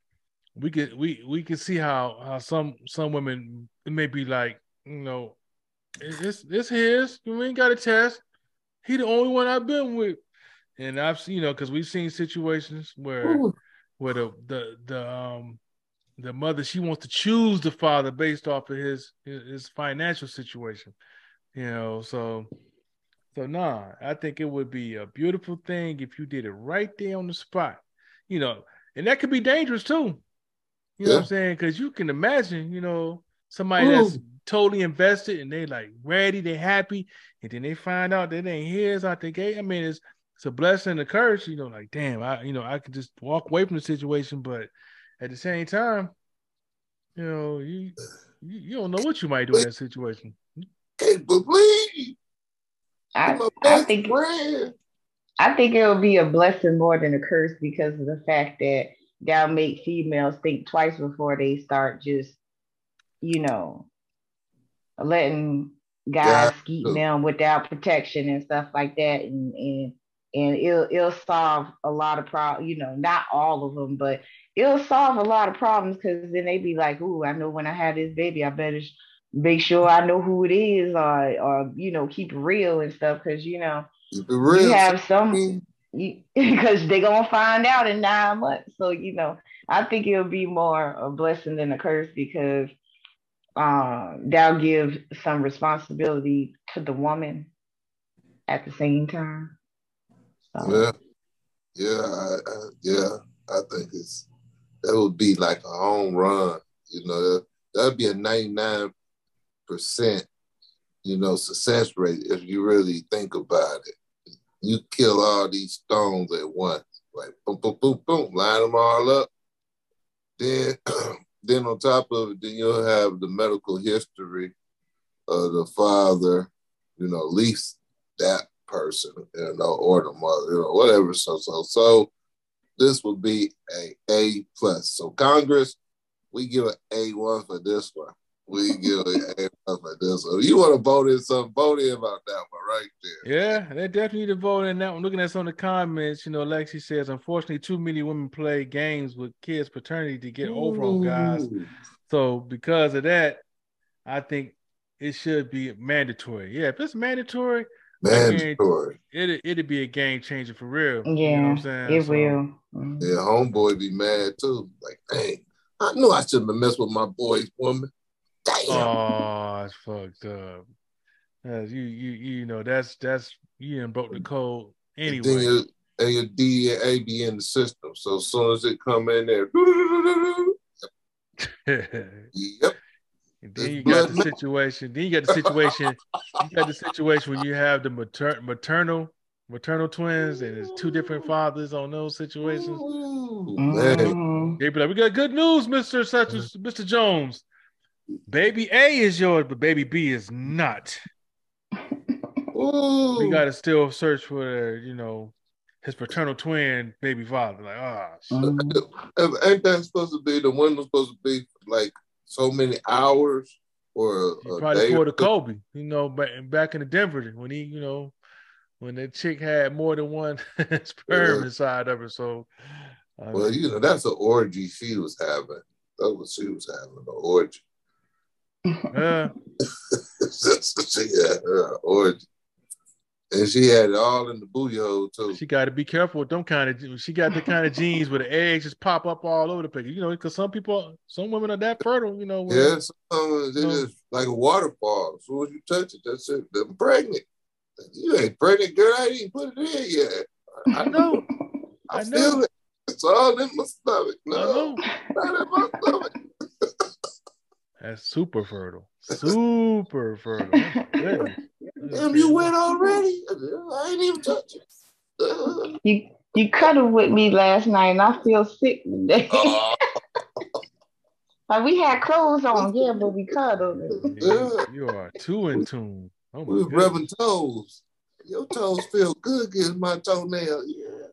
A: we could we we can see how how some some women may be like you know it's it's his. We ain't got a test. He the only one I've been with and I've seen, you know, because we've seen situations where
B: Ooh.
A: where the the the um the mother she wants to choose the father based off of his his, his financial situation, you know. So So nah, I think it would be a beautiful thing if you did it right there on the spot. You know, and that could be dangerous too. You know what I'm saying? Because you can imagine, you know, somebody Ooh. that's totally invested and they like ready, they happy, and then they find out that they ain't his out the gate. I mean, it's it's a blessing and a curse, you know, like damn, I you know, I could just walk away from the situation, but at the same time, you know, you you, you don't know what you might do in that situation.
B: Can't believe.
C: I, I think friend. I think it'll be a blessing more than a curse because of the fact that that'll make females think twice before they start just, you know, letting guys yeah. skeet them without protection and stuff like that. And and and it'll it'll solve a lot of problems, you know, not all of them, but it'll solve a lot of problems because then they be like, "Ooh, I know when I have this baby, I better make sure I know who it is, or or you know, keep it real and stuff." Because you know, you have some because they're gonna find out in nine months. So you know, I think it'll be more a blessing than a curse because uh, that'll give some responsibility to the woman at the same time.
B: So. Yeah, um, yeah, I, I, yeah. I think it's that would be like a home run. You know, that'd be a ninety nine percent, you know, success rate if you really think about it. You kill all these stones at once, like boom, boom, boom, boom, line them all up. Then, then on top of it, then you'll have the medical history of the father, you know, at least that person, you uh, know, or the mother, you know, whatever. So, so, so this would be a A plus. So Congress, we give an A one for this one. We give an A one for this one. You want to vote in some vote in about that one right there.
A: Yeah, they definitely need to vote in that one. Looking at some of the comments, you know, Lexi says, unfortunately, too many women play games with kids' paternity to get over on guys. So because of that, I think it should be mandatory. Yeah, if it's mandatory,
B: Mandatory.
A: It it'd be a game changer for real.
C: Yeah, you know I'm saying? it so, will.
B: Mm-hmm. Yeah, homeboy be mad too. Like, dang, I knew I shouldn't have messed with my boy's woman. Damn.
A: Oh, it's fucked up. As you you you know that's that's you and broke the code anyway. And, your,
B: and your DNA be in the system, so as soon as it come in there, yep.
A: And then you got the situation. Then you got the situation. you got the situation when you have the mater- maternal maternal twins, and it's two different fathers on those situations.
B: Ooh,
A: they be like, "We got good news, Mister Such Mister Jones. Baby A is yours, but baby B is not.
B: Ooh.
A: We got to still search for, you know, his paternal twin baby father. Like, ah,
B: oh, ain't that supposed to be the one that's supposed to be like so many hours or
A: a, probably for the Kobe, you know, back back in the Denver when he, you know, when the chick had more than one sperm yeah. inside of her. So,
B: I well, mean, you know, that's an orgy she was having. That was she was having an orgy.
A: Yeah, that's what
B: she had her orgy. And she had it all in the booty hole too.
A: She got to be careful with them kind of. She got the kind of jeans where the eggs just pop up all over the place. You know, because some people, some women are that fertile. You know.
B: Where, yeah, some just like a waterfall. As soon as you touch it, that's it. They're pregnant. You ain't pregnant, girl. I ain't put it in yet.
A: I know.
B: I, I know. it. It's all in my stomach. No, not in my stomach.
A: That's super fertile. Super fertile.
B: Damn, you went already? I ain't even touch it.
C: you you cuddled with me last night, and I feel sick today. Uh, like we had clothes on, yeah, but we cuddled.
A: Yeah, you are too in tune.
B: Oh we were rubbing toes. Your toes feel good against my toenail. Yeah,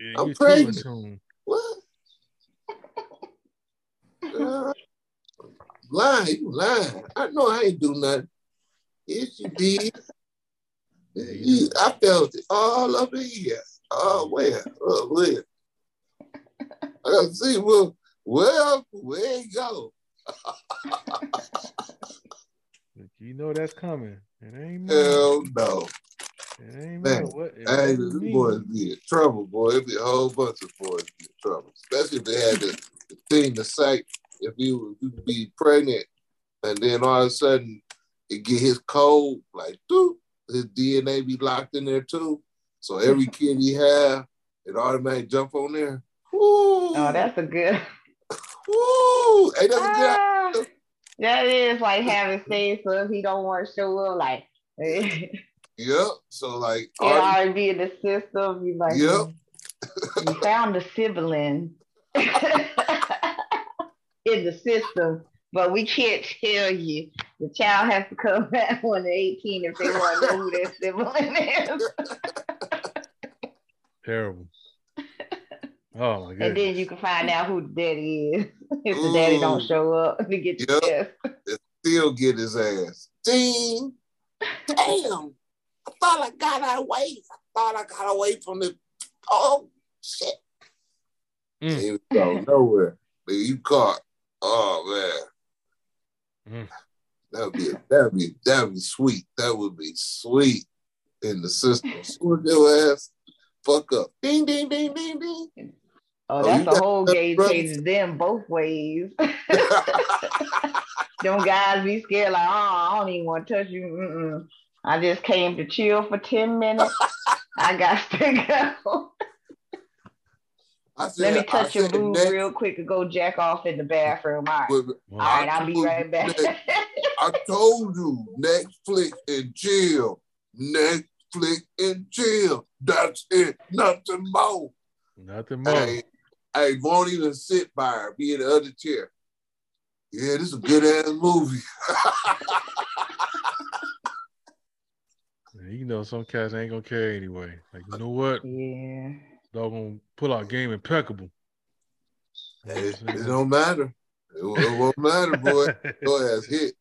B: yeah I'm pregnant. What? Lying, you lying. I know I ain't do nothing. Yes, you did. You, I felt it all over here. Oh, where? Oh, where? I gotta see, well, well, where you go?
A: you know that's coming. It ain't
B: Hell no.
A: It ain't Man, what, it
B: ain't boys be in trouble, boy. It'd be a whole bunch of boys be in trouble. Especially if they had the, the thing, the sight if you you be pregnant and then all of a sudden it get his cold like dude, his DNA be locked in there too. So every kid he have, it automatically jump on there.
C: Oh, that's a good.
B: Woo. Hey, that's a good.
C: Ah, that is like having stayed so if he don't want to show up, like
B: Yep. So like, already,
C: already be in the system. You like,
B: Yep.
C: you found the sibling in the system, but we can't tell you. The child has to come back when they're 18 if they want to know who their sibling is.
A: Terrible. Oh my
C: god.
A: And
C: then you can find out who the daddy is if the daddy don't show up to get the
B: Yep.
C: test.
B: still get his ass. Ding. Damn. I thought I got away. I thought I got away from the. Oh shit.
A: Mm.
B: He was going nowhere. But you caught. Oh man.
A: Mm.
B: That would be that would be that would be sweet. That would be sweet in the system. Your ass. Fuck up. Ding ding ding ding ding.
C: Oh,
B: Oh,
C: that's a
B: got
C: whole game changer them both ways. Them guys be scared like, oh, I don't even want to touch you. Mm-mm. I just came to chill for 10 minutes. I got to go.
B: I said,
C: Let me
B: I
C: touch your
B: said
C: boob
B: next-
C: real quick and go jack off in the bathroom. All right.
B: All
C: All right, I'll be right back.
B: I told you, Netflix and chill. Netflix and chill. That's it. Nothing more.
A: Nothing more.
B: I, hey, won't even sit by her. Be in the other chair. Yeah, this is a good ass movie.
A: You know, some cats ain't gonna care anyway. Like, you know what?
C: yeah.
A: Dog gonna pull out game impeccable.
B: It, it don't matter. It, won't- it won't matter, boy. Your ass hit.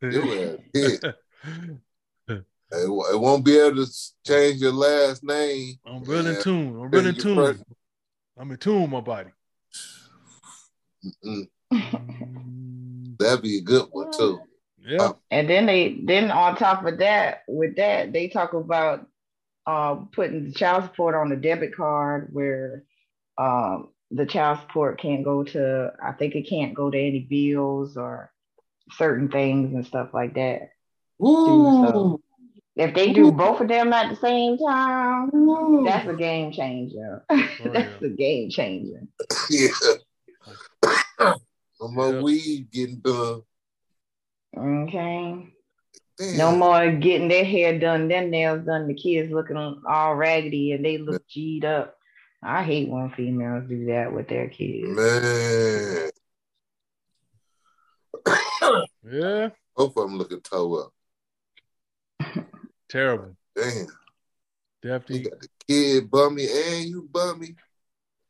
B: Your ass hit. It, it won't be able to change your last name.
A: I'm real in tune. I'm real in
B: Change your first-
A: tune. I'm in tune my body.
B: That'd be a good one too.
A: Yeah.
C: Uh, and then they then on top of that, with that, they talk about uh putting the child support on the debit card where um the child support can't go to I think it can't go to any bills or certain things and stuff like that.
B: Woo!
C: If they do both of them at the same time, that's a game changer. that's a game changer.
B: yeah. no more
A: Yeah.
B: weed getting done.
C: Okay.
B: Damn.
C: No more getting their hair done, their nails done, the kids looking all raggedy and they look G'd up. I hate when females do that with their kids.
B: Man.
A: Yeah.
B: Both of them looking toe up.
A: Terrible.
B: Damn. You
A: Definitely.
B: got the kid bummy and you bummy.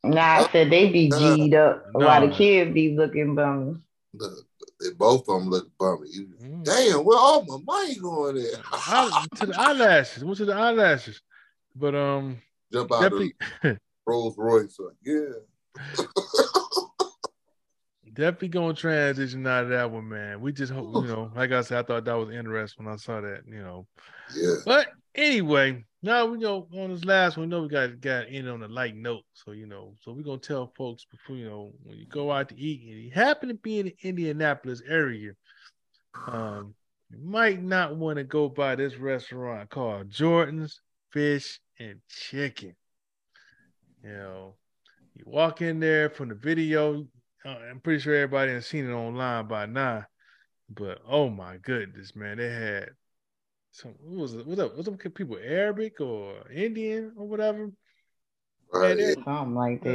C: Nah, I said they be oh, G'd up while the
A: Nah.
C: kids be looking bummy.
B: Look, they both of them look bummy.
A: Mm.
B: damn, where all my money going there?
A: Eye- to the eyelashes. Went to the eyelashes. But um
B: Jump out
A: definitely
B: of Rolls Royce. Like, yeah.
A: definitely gonna transition out of that one, man. We just hope, you know, like I said, I thought that was interesting when I saw that, you know.
B: Yeah.
A: But anyway, now we know on this last one, we know we got got in on a light note. So you know, so we're gonna tell folks before you know when you go out to eat and you happen to be in the Indianapolis area, um, you might not want to go by this restaurant called Jordan's Fish and Chicken. You know, you walk in there from the video. Uh, I'm pretty sure everybody has seen it online by now. But oh my goodness, man, they had some what was it? What up? Was them people Arabic or Indian or whatever?
B: Right.
A: they-
C: Something like that.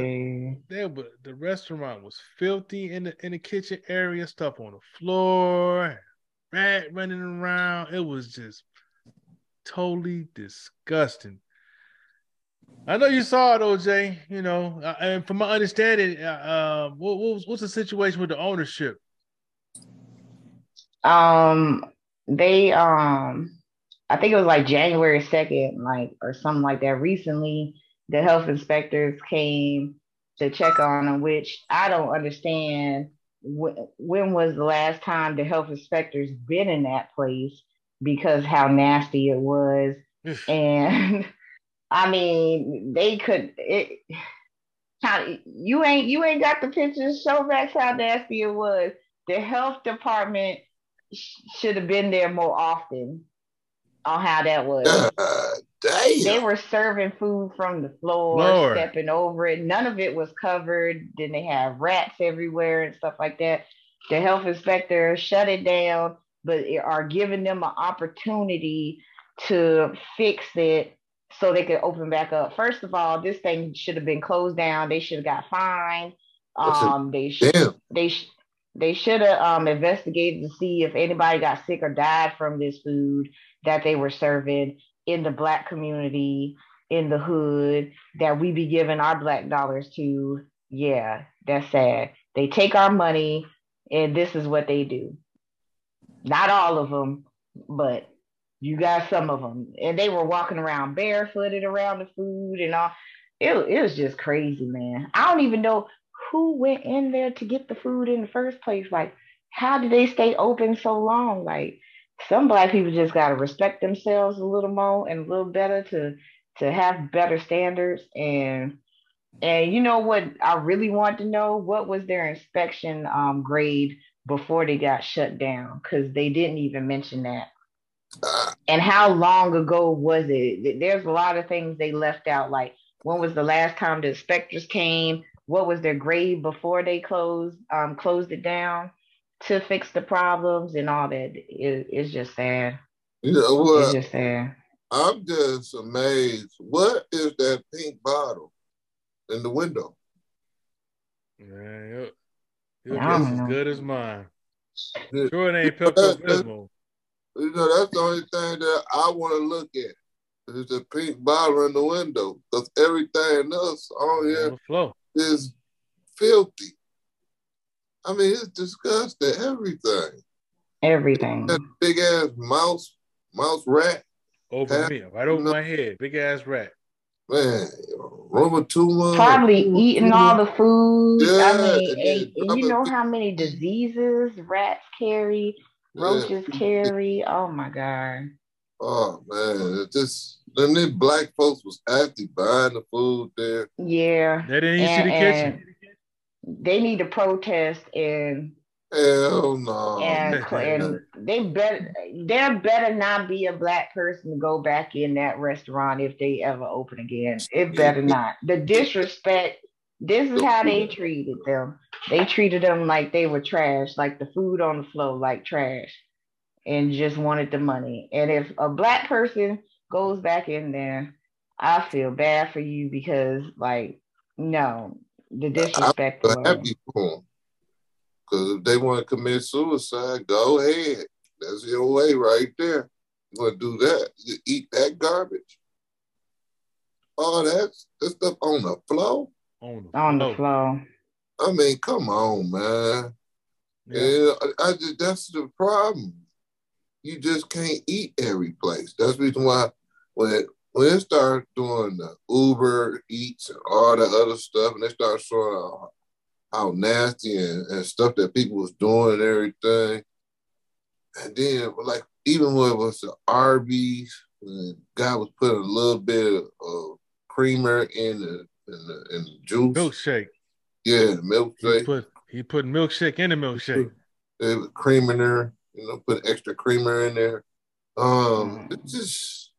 A: They were the restaurant was filthy in the in the kitchen area, stuff on the floor, rat running around. It was just totally disgusting. I know you saw it, OJ. You know, uh, and from my understanding, uh, uh, what, what was what's the situation with the ownership?
C: Um, they um, I think it was like January second, like or something like that. Recently, the health inspectors came to check on them, which I don't understand. When, when was the last time the health inspectors been in that place? Because how nasty it was, and I mean, they could it. How, you ain't you ain't got the pictures. Show back how nasty it was. The health department sh- should have been there more often on how that was.
B: God damn.
C: They were serving food from the floor,
A: Lord.
C: stepping over it. None of it was covered. Then they have rats everywhere and stuff like that. The health inspector shut it down, but are giving them an opportunity to fix it so they could open back up. First of all, this thing should have been closed down. They should have got fined. Um, they should they sh- they should have um investigated to see if anybody got sick or died from this food that they were serving in the black community in the hood that we be giving our black dollars to. Yeah that's sad. They take our money and this is what they do. Not all of them but you got some of them and they were walking around barefooted around the food and all. It, it was just crazy man. I don't even know who went in there to get the food in the first place. Like how did they stay open so long? Like some black people just got to respect themselves a little more and a little better to to have better standards. And and you know what i really want to know? What was their inspection um, grade before they got shut down? Because they didn't even mention that. And how long ago was it? There's a lot of things they left out like when was the last time the inspectors came? What was their grade before they closed um, closed it down to fix the problems and all that it, it's just sad
B: you know
C: it's
B: what?
C: just sad
B: I'm just amazed. What is that pink bottle in the window?
A: Man, your, your
C: I
A: guess is
C: know.
A: good as mine. Sure, it ain't Pepto Bismol.
B: You know, that's the only thing that I want to look at. Is the pink bottle in the window. Because everything else on
A: On
B: here
A: the floor.
B: is filthy. I mean, it's disgusting. Everything.
C: everything
B: That big ass mouse, mouse rat.
A: Over
B: Pat-
A: me, right over my head. Big ass rat.
B: Man, rheumatoid.
C: probably eating all the food.
B: Yeah,
C: I mean,
B: and
C: and, you know how many diseases rats carry,
B: Yeah.
C: roaches carry. Oh my god.
B: Oh man, it just then them black folks was actually buying the food there.
C: Yeah.
A: They didn't even see
C: And,
A: the kitchen.
C: They need to protest and
B: Hell no.
C: and, and they better there better not be a black person to go back in that restaurant if they ever open again. It better not. The disrespect. This is how they treated them. They treated them like they were trash, like the food on the floor, like trash, and just wanted the money. And if a black person goes back in there, I feel bad for you because, like, no, the disrespect.
B: But
C: was-
B: happy for them. Because if they want to commit suicide, go ahead. That's your way right there. You want to do that? You eat that garbage. All that, that stuff on the floor.
A: On the
C: on the
A: floor.
C: floor.
B: I mean, come on, man.
A: Yeah.
B: Yeah, I, I just that's the problem. You just can't eat every place. That's the reason why when when they start doing the Uber Eats and all that other stuff, and they start showing how, how nasty and, and stuff that people was doing and everything, and then like even when it was the Arby's, the guy was putting a little bit of, of creamer in the in the, in the juice,
A: Milkshake.
B: yeah, the
A: He
B: milkshake.
A: put he put milkshake in the milkshake.
B: They put cream in there, you know, put extra creamer in there. Um, it's just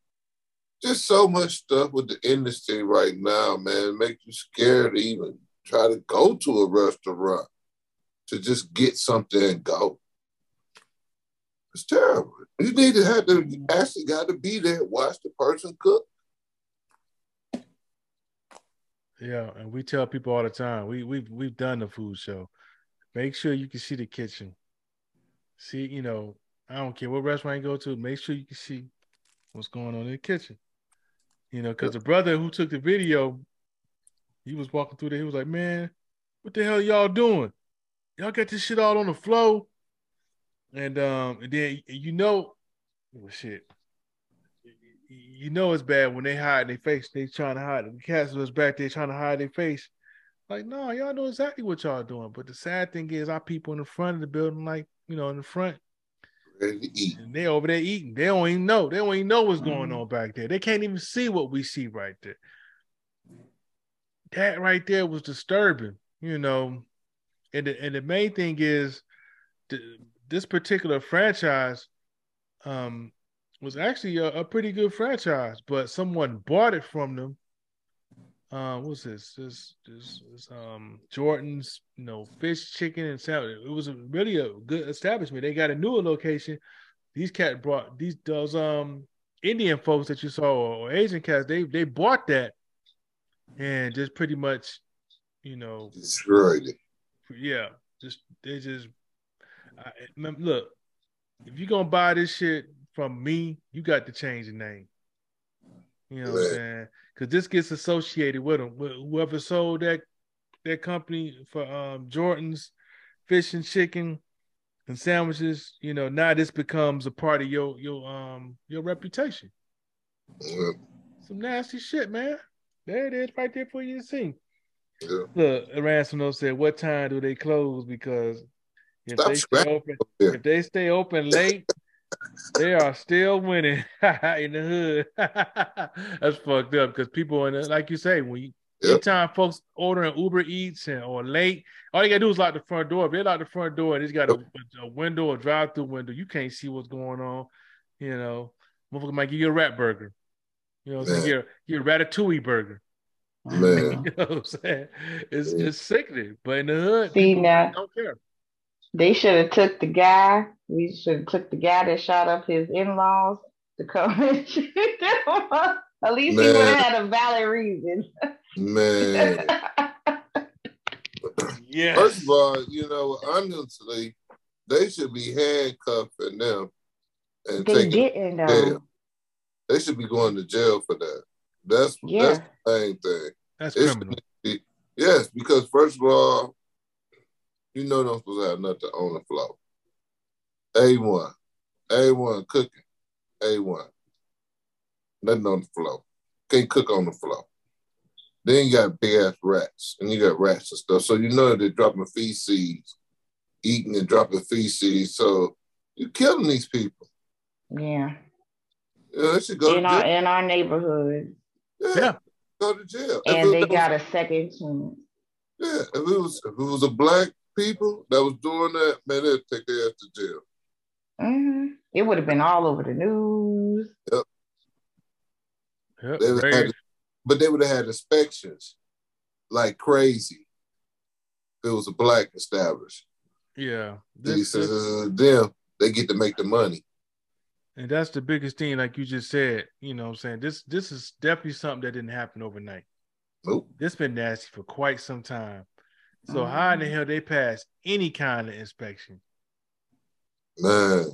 B: just so much stuff with the industry right now, man. It makes you scared to even try to go to a restaurant to just get something and go. It's terrible. You need to have to actually got to be there, watch the person cook.
A: Yeah, and we tell people all the time. We we've we've done the food show. Make sure you can see the kitchen. See, you know, I don't care what restaurant you go to. Make sure you can see what's going on in the kitchen. You know, because the brother who took the video, he was walking through there. He was like, "Man, what the hell y'all doing? Y'all got this shit all on the floor." And um, and then you know, oh, shit. You know it's bad when they hide their face. They trying to hide. The cats was back there trying to hide their face. Like, no, y'all know exactly what y'all doing. But the sad thing is, our people in the front of the building, like you know, in the front. And they over there eating. They don't even know. They don't even know what's going
C: Mhm.
A: on back there. They can't even see what we see right there. That right there was disturbing, you know. And the, and the main thing is, the, this particular franchise, um, was actually a, a pretty good franchise, but someone bought it from them. Uh, what's this? This, this, this um Jordan's, you know, fish, chicken, and salad. It was a, really a good establishment. They got a newer location. These cat brought these those um Indian folks that you saw or Asian cats. They they bought that and just pretty much, you know,
B: Destroyed it.
A: yeah, just they just I, look. If you're gonna buy this shit from me, you got to change the name. You know what I'm saying? Because this gets associated with them. Whoever sold that that company for um Jordan's fish and chicken and sandwiches, you know, now this becomes a part of your your um your reputation.
B: Yeah.
A: Some nasty shit, man. There it is, right there for you to see.
B: Yeah.
A: Look, Ransom said, "What time do they close?" Because if
B: Stop
A: they stay open, if they stay open late, they are still winning in the hood. That's fucked up because people in the, like you say, when you
B: Yep.
A: anytime folks ordering Uber Eats and or late, all you gotta do is lock the front door. If they lock the front door and it's got a, a window, a drive-through window, you can't see what's going on. You know, motherfucker might give you a rat burger. You know, what I'm saying?
B: Man.
A: Get a, get a ratatouille burger.
B: Man.
A: You know what I'm saying? It's
B: Yeah.
A: it's sickening. But in the hood,
C: See
A: people
C: now,
A: don't care.
C: They should have took the guy. We should have took the guy that shot up his in-laws to come and shoot them. At least he would have had a valid reason.
B: Man.
A: Yes.
B: First of all, you know, honestly, they should be handcuffing them and
C: they
B: taking
C: didn't
B: jail. They should be going to jail for that. That's
C: Yeah.
B: that's the main thing.
A: That's
B: It
A: criminal.
B: be- yes, because first of all, you know they're supposed to have nothing on the floor. A one, A one cooking, A one. Nothing on the floor. Can't cook on the floor. Then you got big ass rats, and you got rats and stuff. So you know they're dropping feces, eating and dropping feces. So you're killing these people.
C: Yeah.
B: You know, they should go
C: In our in our neighborhood.
B: Yeah,
A: Yeah.
B: go to jail.
C: And they
B: was-
C: got a second chance.
B: Yeah, if it was if it was a black people that was doing that, man, they'd take their ass to jail.
C: Mm-hmm. It would have been all over the news.
A: Yep.
B: They would
A: very-
B: have, but they would have had inspections like crazy. If it was a black establishment.
A: yeah.
B: He
A: This-
B: says
A: this-
B: uh, them, they get to make the money.
A: and that's the biggest thing, like you just said. You know what I'm saying? This this is definitely something that didn't happen overnight.
B: Nope.
A: This been nasty for quite some time. So how in the hell they pass any kind of inspection?
B: Man, it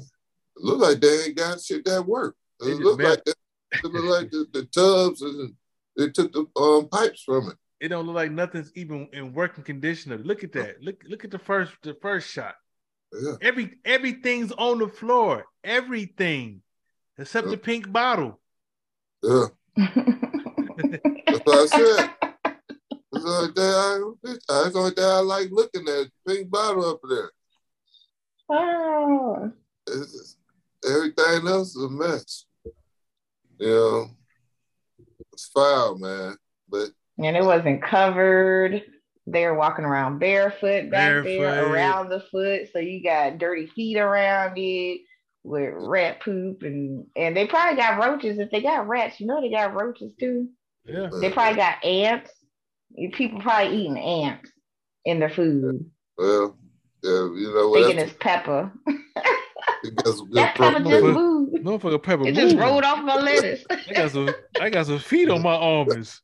B: look like they ain't got shit that work. It
A: They just
B: look
A: met-
B: like they, it look like the, the tubs and they took the um pipes from it.
A: It don't look like nothing's even in working condition. Look at that. Look look at the first the first shot.
B: Yeah.
A: Every everything's on the floor. Everything except the pink bottle.
B: Yeah. That's what I said. It's the only I, that's the only thing I like looking at. Pink bottle up there.
C: oh.
B: It's just- everything else is a mess. You know, it's foul, man. But
C: And it wasn't covered. They were walking around barefoot back there around the foot. So you got dirty feet around it with rat poop and and they probably got roaches. If they got rats, you know they got roaches too.
A: Yeah.
C: They probably got ants. You- People probably eating ants in their food.
B: well, yeah, you know what?
C: Thinking it's pepper.
B: it got good
C: That pepper just
B: protein.
C: moved.
A: Motherfucker pepper.
C: It just
A: moving.
C: rolled off my lettuce.
A: I got some I got some feet on my almonds.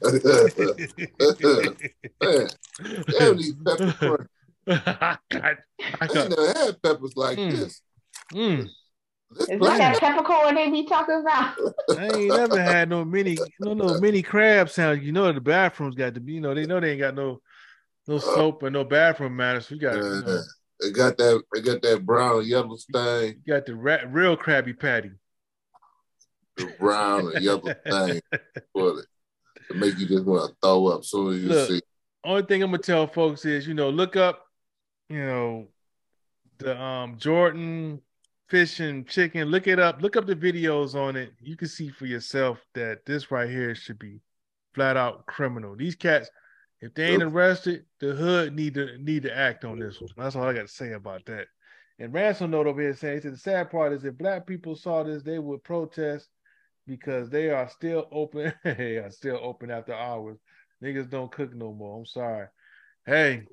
B: man, damn these pepper.
A: I got, I
B: I
A: got,
B: ain't never had peppers like
A: Mm.
B: this.
A: mm,
B: This
C: Is
B: plain.
C: that that peppercorn they be talking about?
A: I ain't never had no mini, no no mini crab sound. You know the bathrooms got to be, you know, they know they ain't got no no soap and no bathroom manners. So you got, you
B: Uh,
A: know,
B: They got that. They got that brown and yellow stain.
A: you got the rat, real Krabby Patty.
B: The brown and yellow thing for it to make you just want to throw up. So you
A: Look.
B: see,
A: Only thing I'm gonna tell folks is, you know, look up, you know, the um Jordan fish and chicken. Look it up. Look up the videos on it. You can see for yourself that this right here should be flat out criminal. These cats, if they ain't arrested, the hood need to need to act on this one. That's all I got to say about that. And Ransom note over here saying, he said, the sad part is if black people saw this, they would protest because they are still open. they are still open after hours. Niggas don't cook no more. I'm sorry. Hey,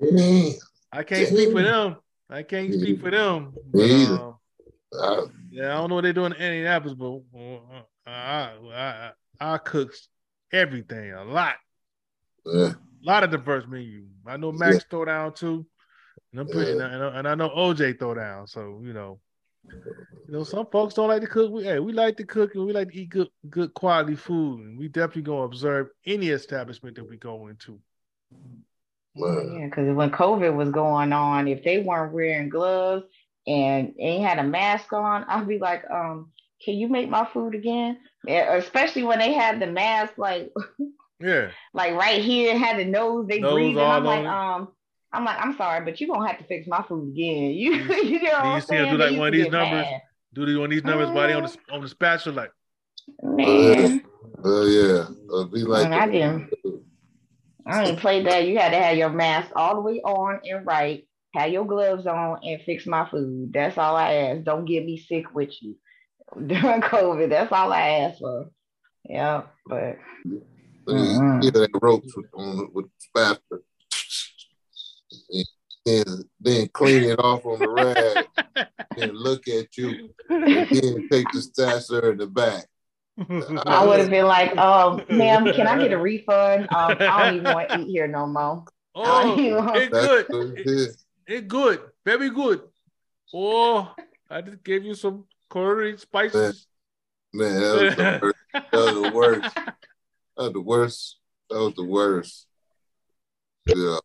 A: I can't speak for them. I can't speak for them. But, um, uh, yeah, I don't know what they're doing in Indianapolis, but uh, I, I, I, I cooks everything a lot.
B: Yeah.
A: A lot of diverse menu. I know Max
B: Yeah.
A: throw down too. And I'm pretty,
B: Yeah.
A: and, I, and I know OJ throw down. So you know, you know, some folks don't like to cook. We, hey, we like to cook and we like to eat good, good quality food. And we definitely gonna observe any establishment that we go into.
B: Man.
C: Yeah, because when COVID was going on, if they weren't wearing gloves and ain't had a mask on, I'd be like, um, can you make my food again? Especially when they had the mask like
A: Yeah,
C: like right here, had the nose they
A: Nose
C: breathing.
A: all
C: I'm like,
A: it.
C: um, I'm like, I'm sorry, but you're gonna have to fix my food again. You,
A: You-
C: you know what
A: you
C: I'm
A: see 'em
C: saying?
A: do like one of these numbers?
C: mad.
A: do these one of these numbers body on the on the spatula like
C: Man,
B: Oh yeah. Uh, be like
C: I didn't. I ain't played that. You had to have your mask all the way on and right, have your gloves on, and fix my food. That's all I ask. Don't get me sick with you during COVID. That's all I ask for. Yeah, but Mhm.
B: Yeah, that ropes with, on with spatula. Then, then clean it off on the rag, and look at you, and then take the stasher in the back.
C: I would have been like, um, ma'am, can I get a refund? Um, I don't even want to eat here no more.
A: oh, it
B: That's
A: good.
B: it
A: It, it good. Very good. Oh, I just gave you some curry spices.
B: Man, that was the worst. That was the worst. That was the worst. That was the worst. Yeah.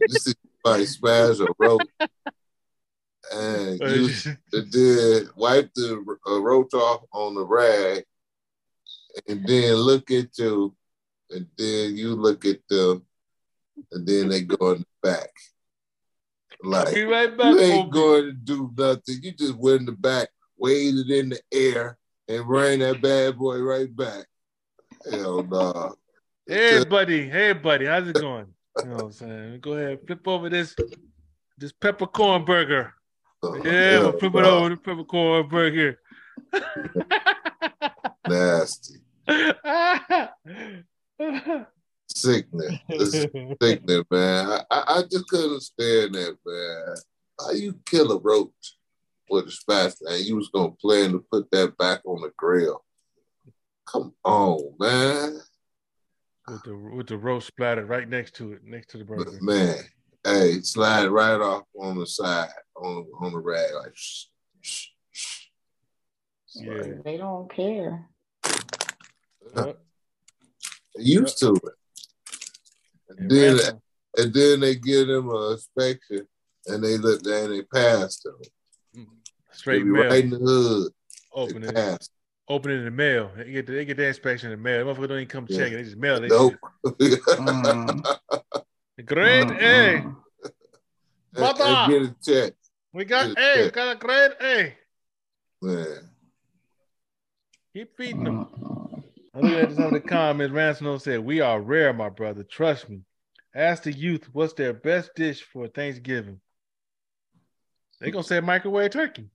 B: You see somebody smash a rope and you did wipe the uh, roach off on the rag and then look at you and then you look at them and then they go in the back. Like
A: Be right back.
B: you ain't going to do nothing. You just went in the back, waved it in the air, and ran that bad boy right back. Hell no.
A: Hey buddy, hey buddy, how's it going? You know what I'm saying? Go ahead, flip over this this peppercorn burger. Oh, yeah, we'll flip it over the peppercorn burger.
B: Nasty. Sickening. This is sickening, man. I, I I just couldn't stand that, man. How you kill a roach with a spatula and you was gonna plan to put that back on the grill? Come on, man.
A: with the with the roast splattered right next to it, next to the burger.
B: Man, hey, slide right off on the side, on on the rag, like shh, shh, shh.
A: Yeah.
C: They don't care.
A: Yep.
B: Used to it.
A: And
B: And then, and then they give them a inspection and they look there and they pass them.
A: Straight mail.
B: right in the hood.
A: Open
B: They
A: it,
B: pass.
A: open it in the mail. They get the, they get the inspection in the mail. Motherfucker don't even come
B: Yeah.
A: check it. They just mail it. They
B: Nope.
A: just-
C: Mm,
A: Grade A.
C: mm,
B: and,
A: Mother.
B: and get a check,
A: We got
B: Good
A: A. We got a grade A.
B: man.
A: Keep feeding them.
C: mm.
A: I'm looking at some of the comments. Ransom said, "We are rare, my brother. Trust me. Ask the youth what's their best dish for Thanksgiving. They gonna say microwave turkey.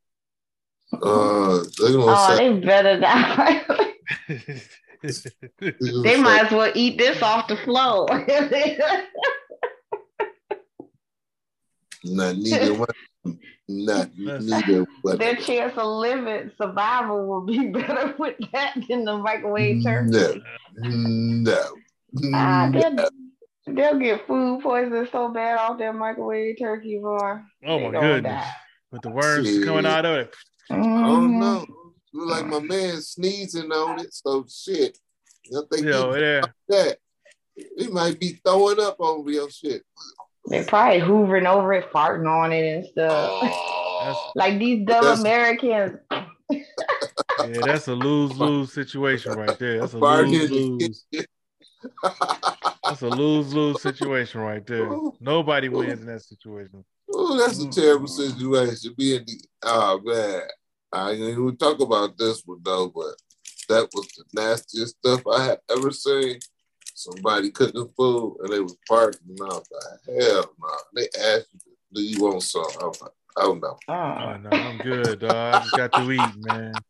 B: Uh, they're gonna
C: Oh,
B: say,
C: they better not.
B: they're
C: they might as well eat this off the floor.
B: not neither one. Not neither one.
C: Their chance of living survival will be better with that than the microwave turkey.
B: No, no,
C: Ah, they'll, they'll get food poisoning so bad off their microwave turkey, boy.
A: oh my
C: gonna
A: goodness.
C: die.
A: With the worms
B: Shit.
A: coming out of it.
B: I don't know. Look like my man sneezing on it. So shit. I think
A: Yo,
B: he
A: yeah.
B: that. He might be throwing up over your shit.
C: They probably hoovering over it, farting on it and stuff.
B: Oh,
C: Like these dumb
B: That's-
C: Americans.
A: Yeah, that's a lose-lose situation right there. That's a
B: Farting in the
A: lose-lose. That's a lose-lose situation right there. Nobody wins in that situation.
B: Oh, that's a terrible situation. Being the oh man, I ain't even talk about this one though, but that was the nastiest stuff I have ever seen. Somebody cooking food and they was parking, and I was like, hell no. They asked you, "Do you want some?" I was like, Oh no.
C: Oh.
A: Oh no, I'm good, dog. I just got to eat, man.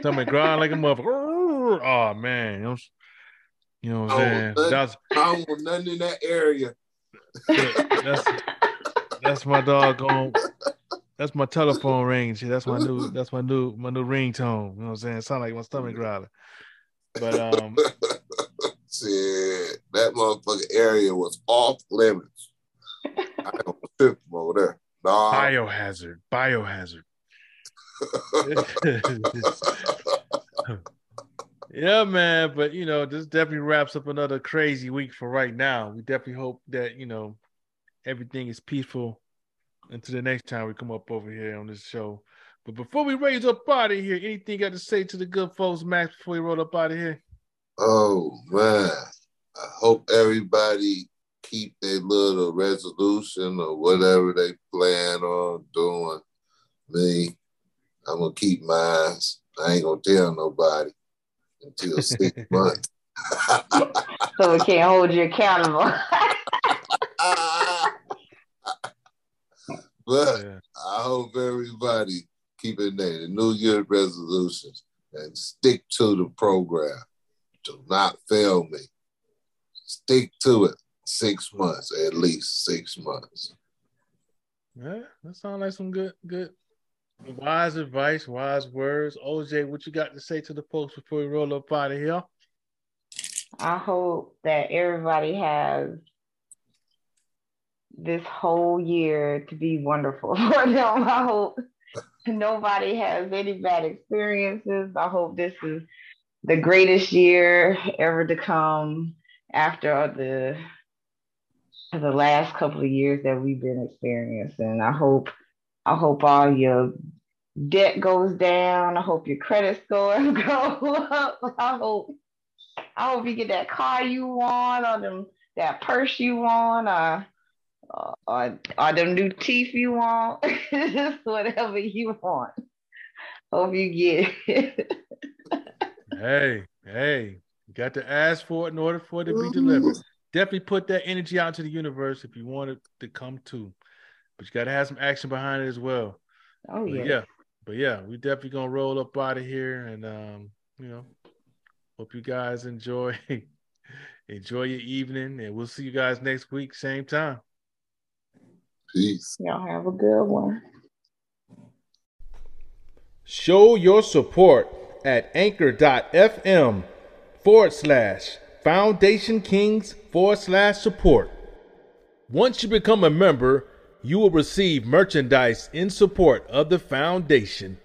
A: Stomach growling like a motherfucker. Oh man, you know, you know what I'm saying?
B: that-
A: That's
B: I don't want nothing in that area.
A: that's that's my doggone. That's my telephone ring. shit. That's my new. That's my new. My new ringtone. You know what I'm saying? It sound like my stomach growling. But um,
B: Shit, that motherfucking area was off limits. I don't trip over there. Nah.
A: biohazard. Biohazard. Yeah, man. But you know, this definitely wraps up another crazy week for right now. We definitely hope that you know everything is peaceful until the next time we come up over here on this show. But before we raise up out of here, anything got to say to the good folks, Max, before we roll up out of here?
B: Oh man, I hope everybody keep their little resolution or whatever they plan on doing. Me, I'm gonna keep mine. I ain't gonna tell nobody until six months.
C: so we can't hold you accountable.
B: but
A: Yeah.
B: I hope everybody keep in there the New Year resolutions and stick to the program. Do not fail me. Stick to it. Six months, at least six months.
A: Yeah, that sounds like some good, good, wise advice, wise words. OJ, what you got to say to the folks before we roll up out of here?
C: I hope that everybody has this whole year to be wonderful for them. I hope nobody has any bad experiences. I hope this is the greatest year ever to come after all the the last couple of years that we've been experiencing. I hope I hope all your debt goes down. I hope your credit scores go up. I hope I hope you get that car you want or them that purse you want or or, or, or them new teeth you want. Just whatever you want. Hope you get it.
A: Hey, hey, you got to ask for it in order for it to be delivered. Definitely put that energy out to the universe if you want it to come to. But you got to have some action behind it as well.
C: Oh
A: But
C: yeah.
A: yeah, but yeah, we definitely gonna roll up out of here, and um, you know, hope you guys enjoy enjoy your evening, and we'll see you guys next week, same time.
B: Peace.
C: Y'all have a good one.
A: Show your support at anchor.fm forward slash foundation kings forward slash support. Once you become a member, you will receive merchandise in support of the foundation.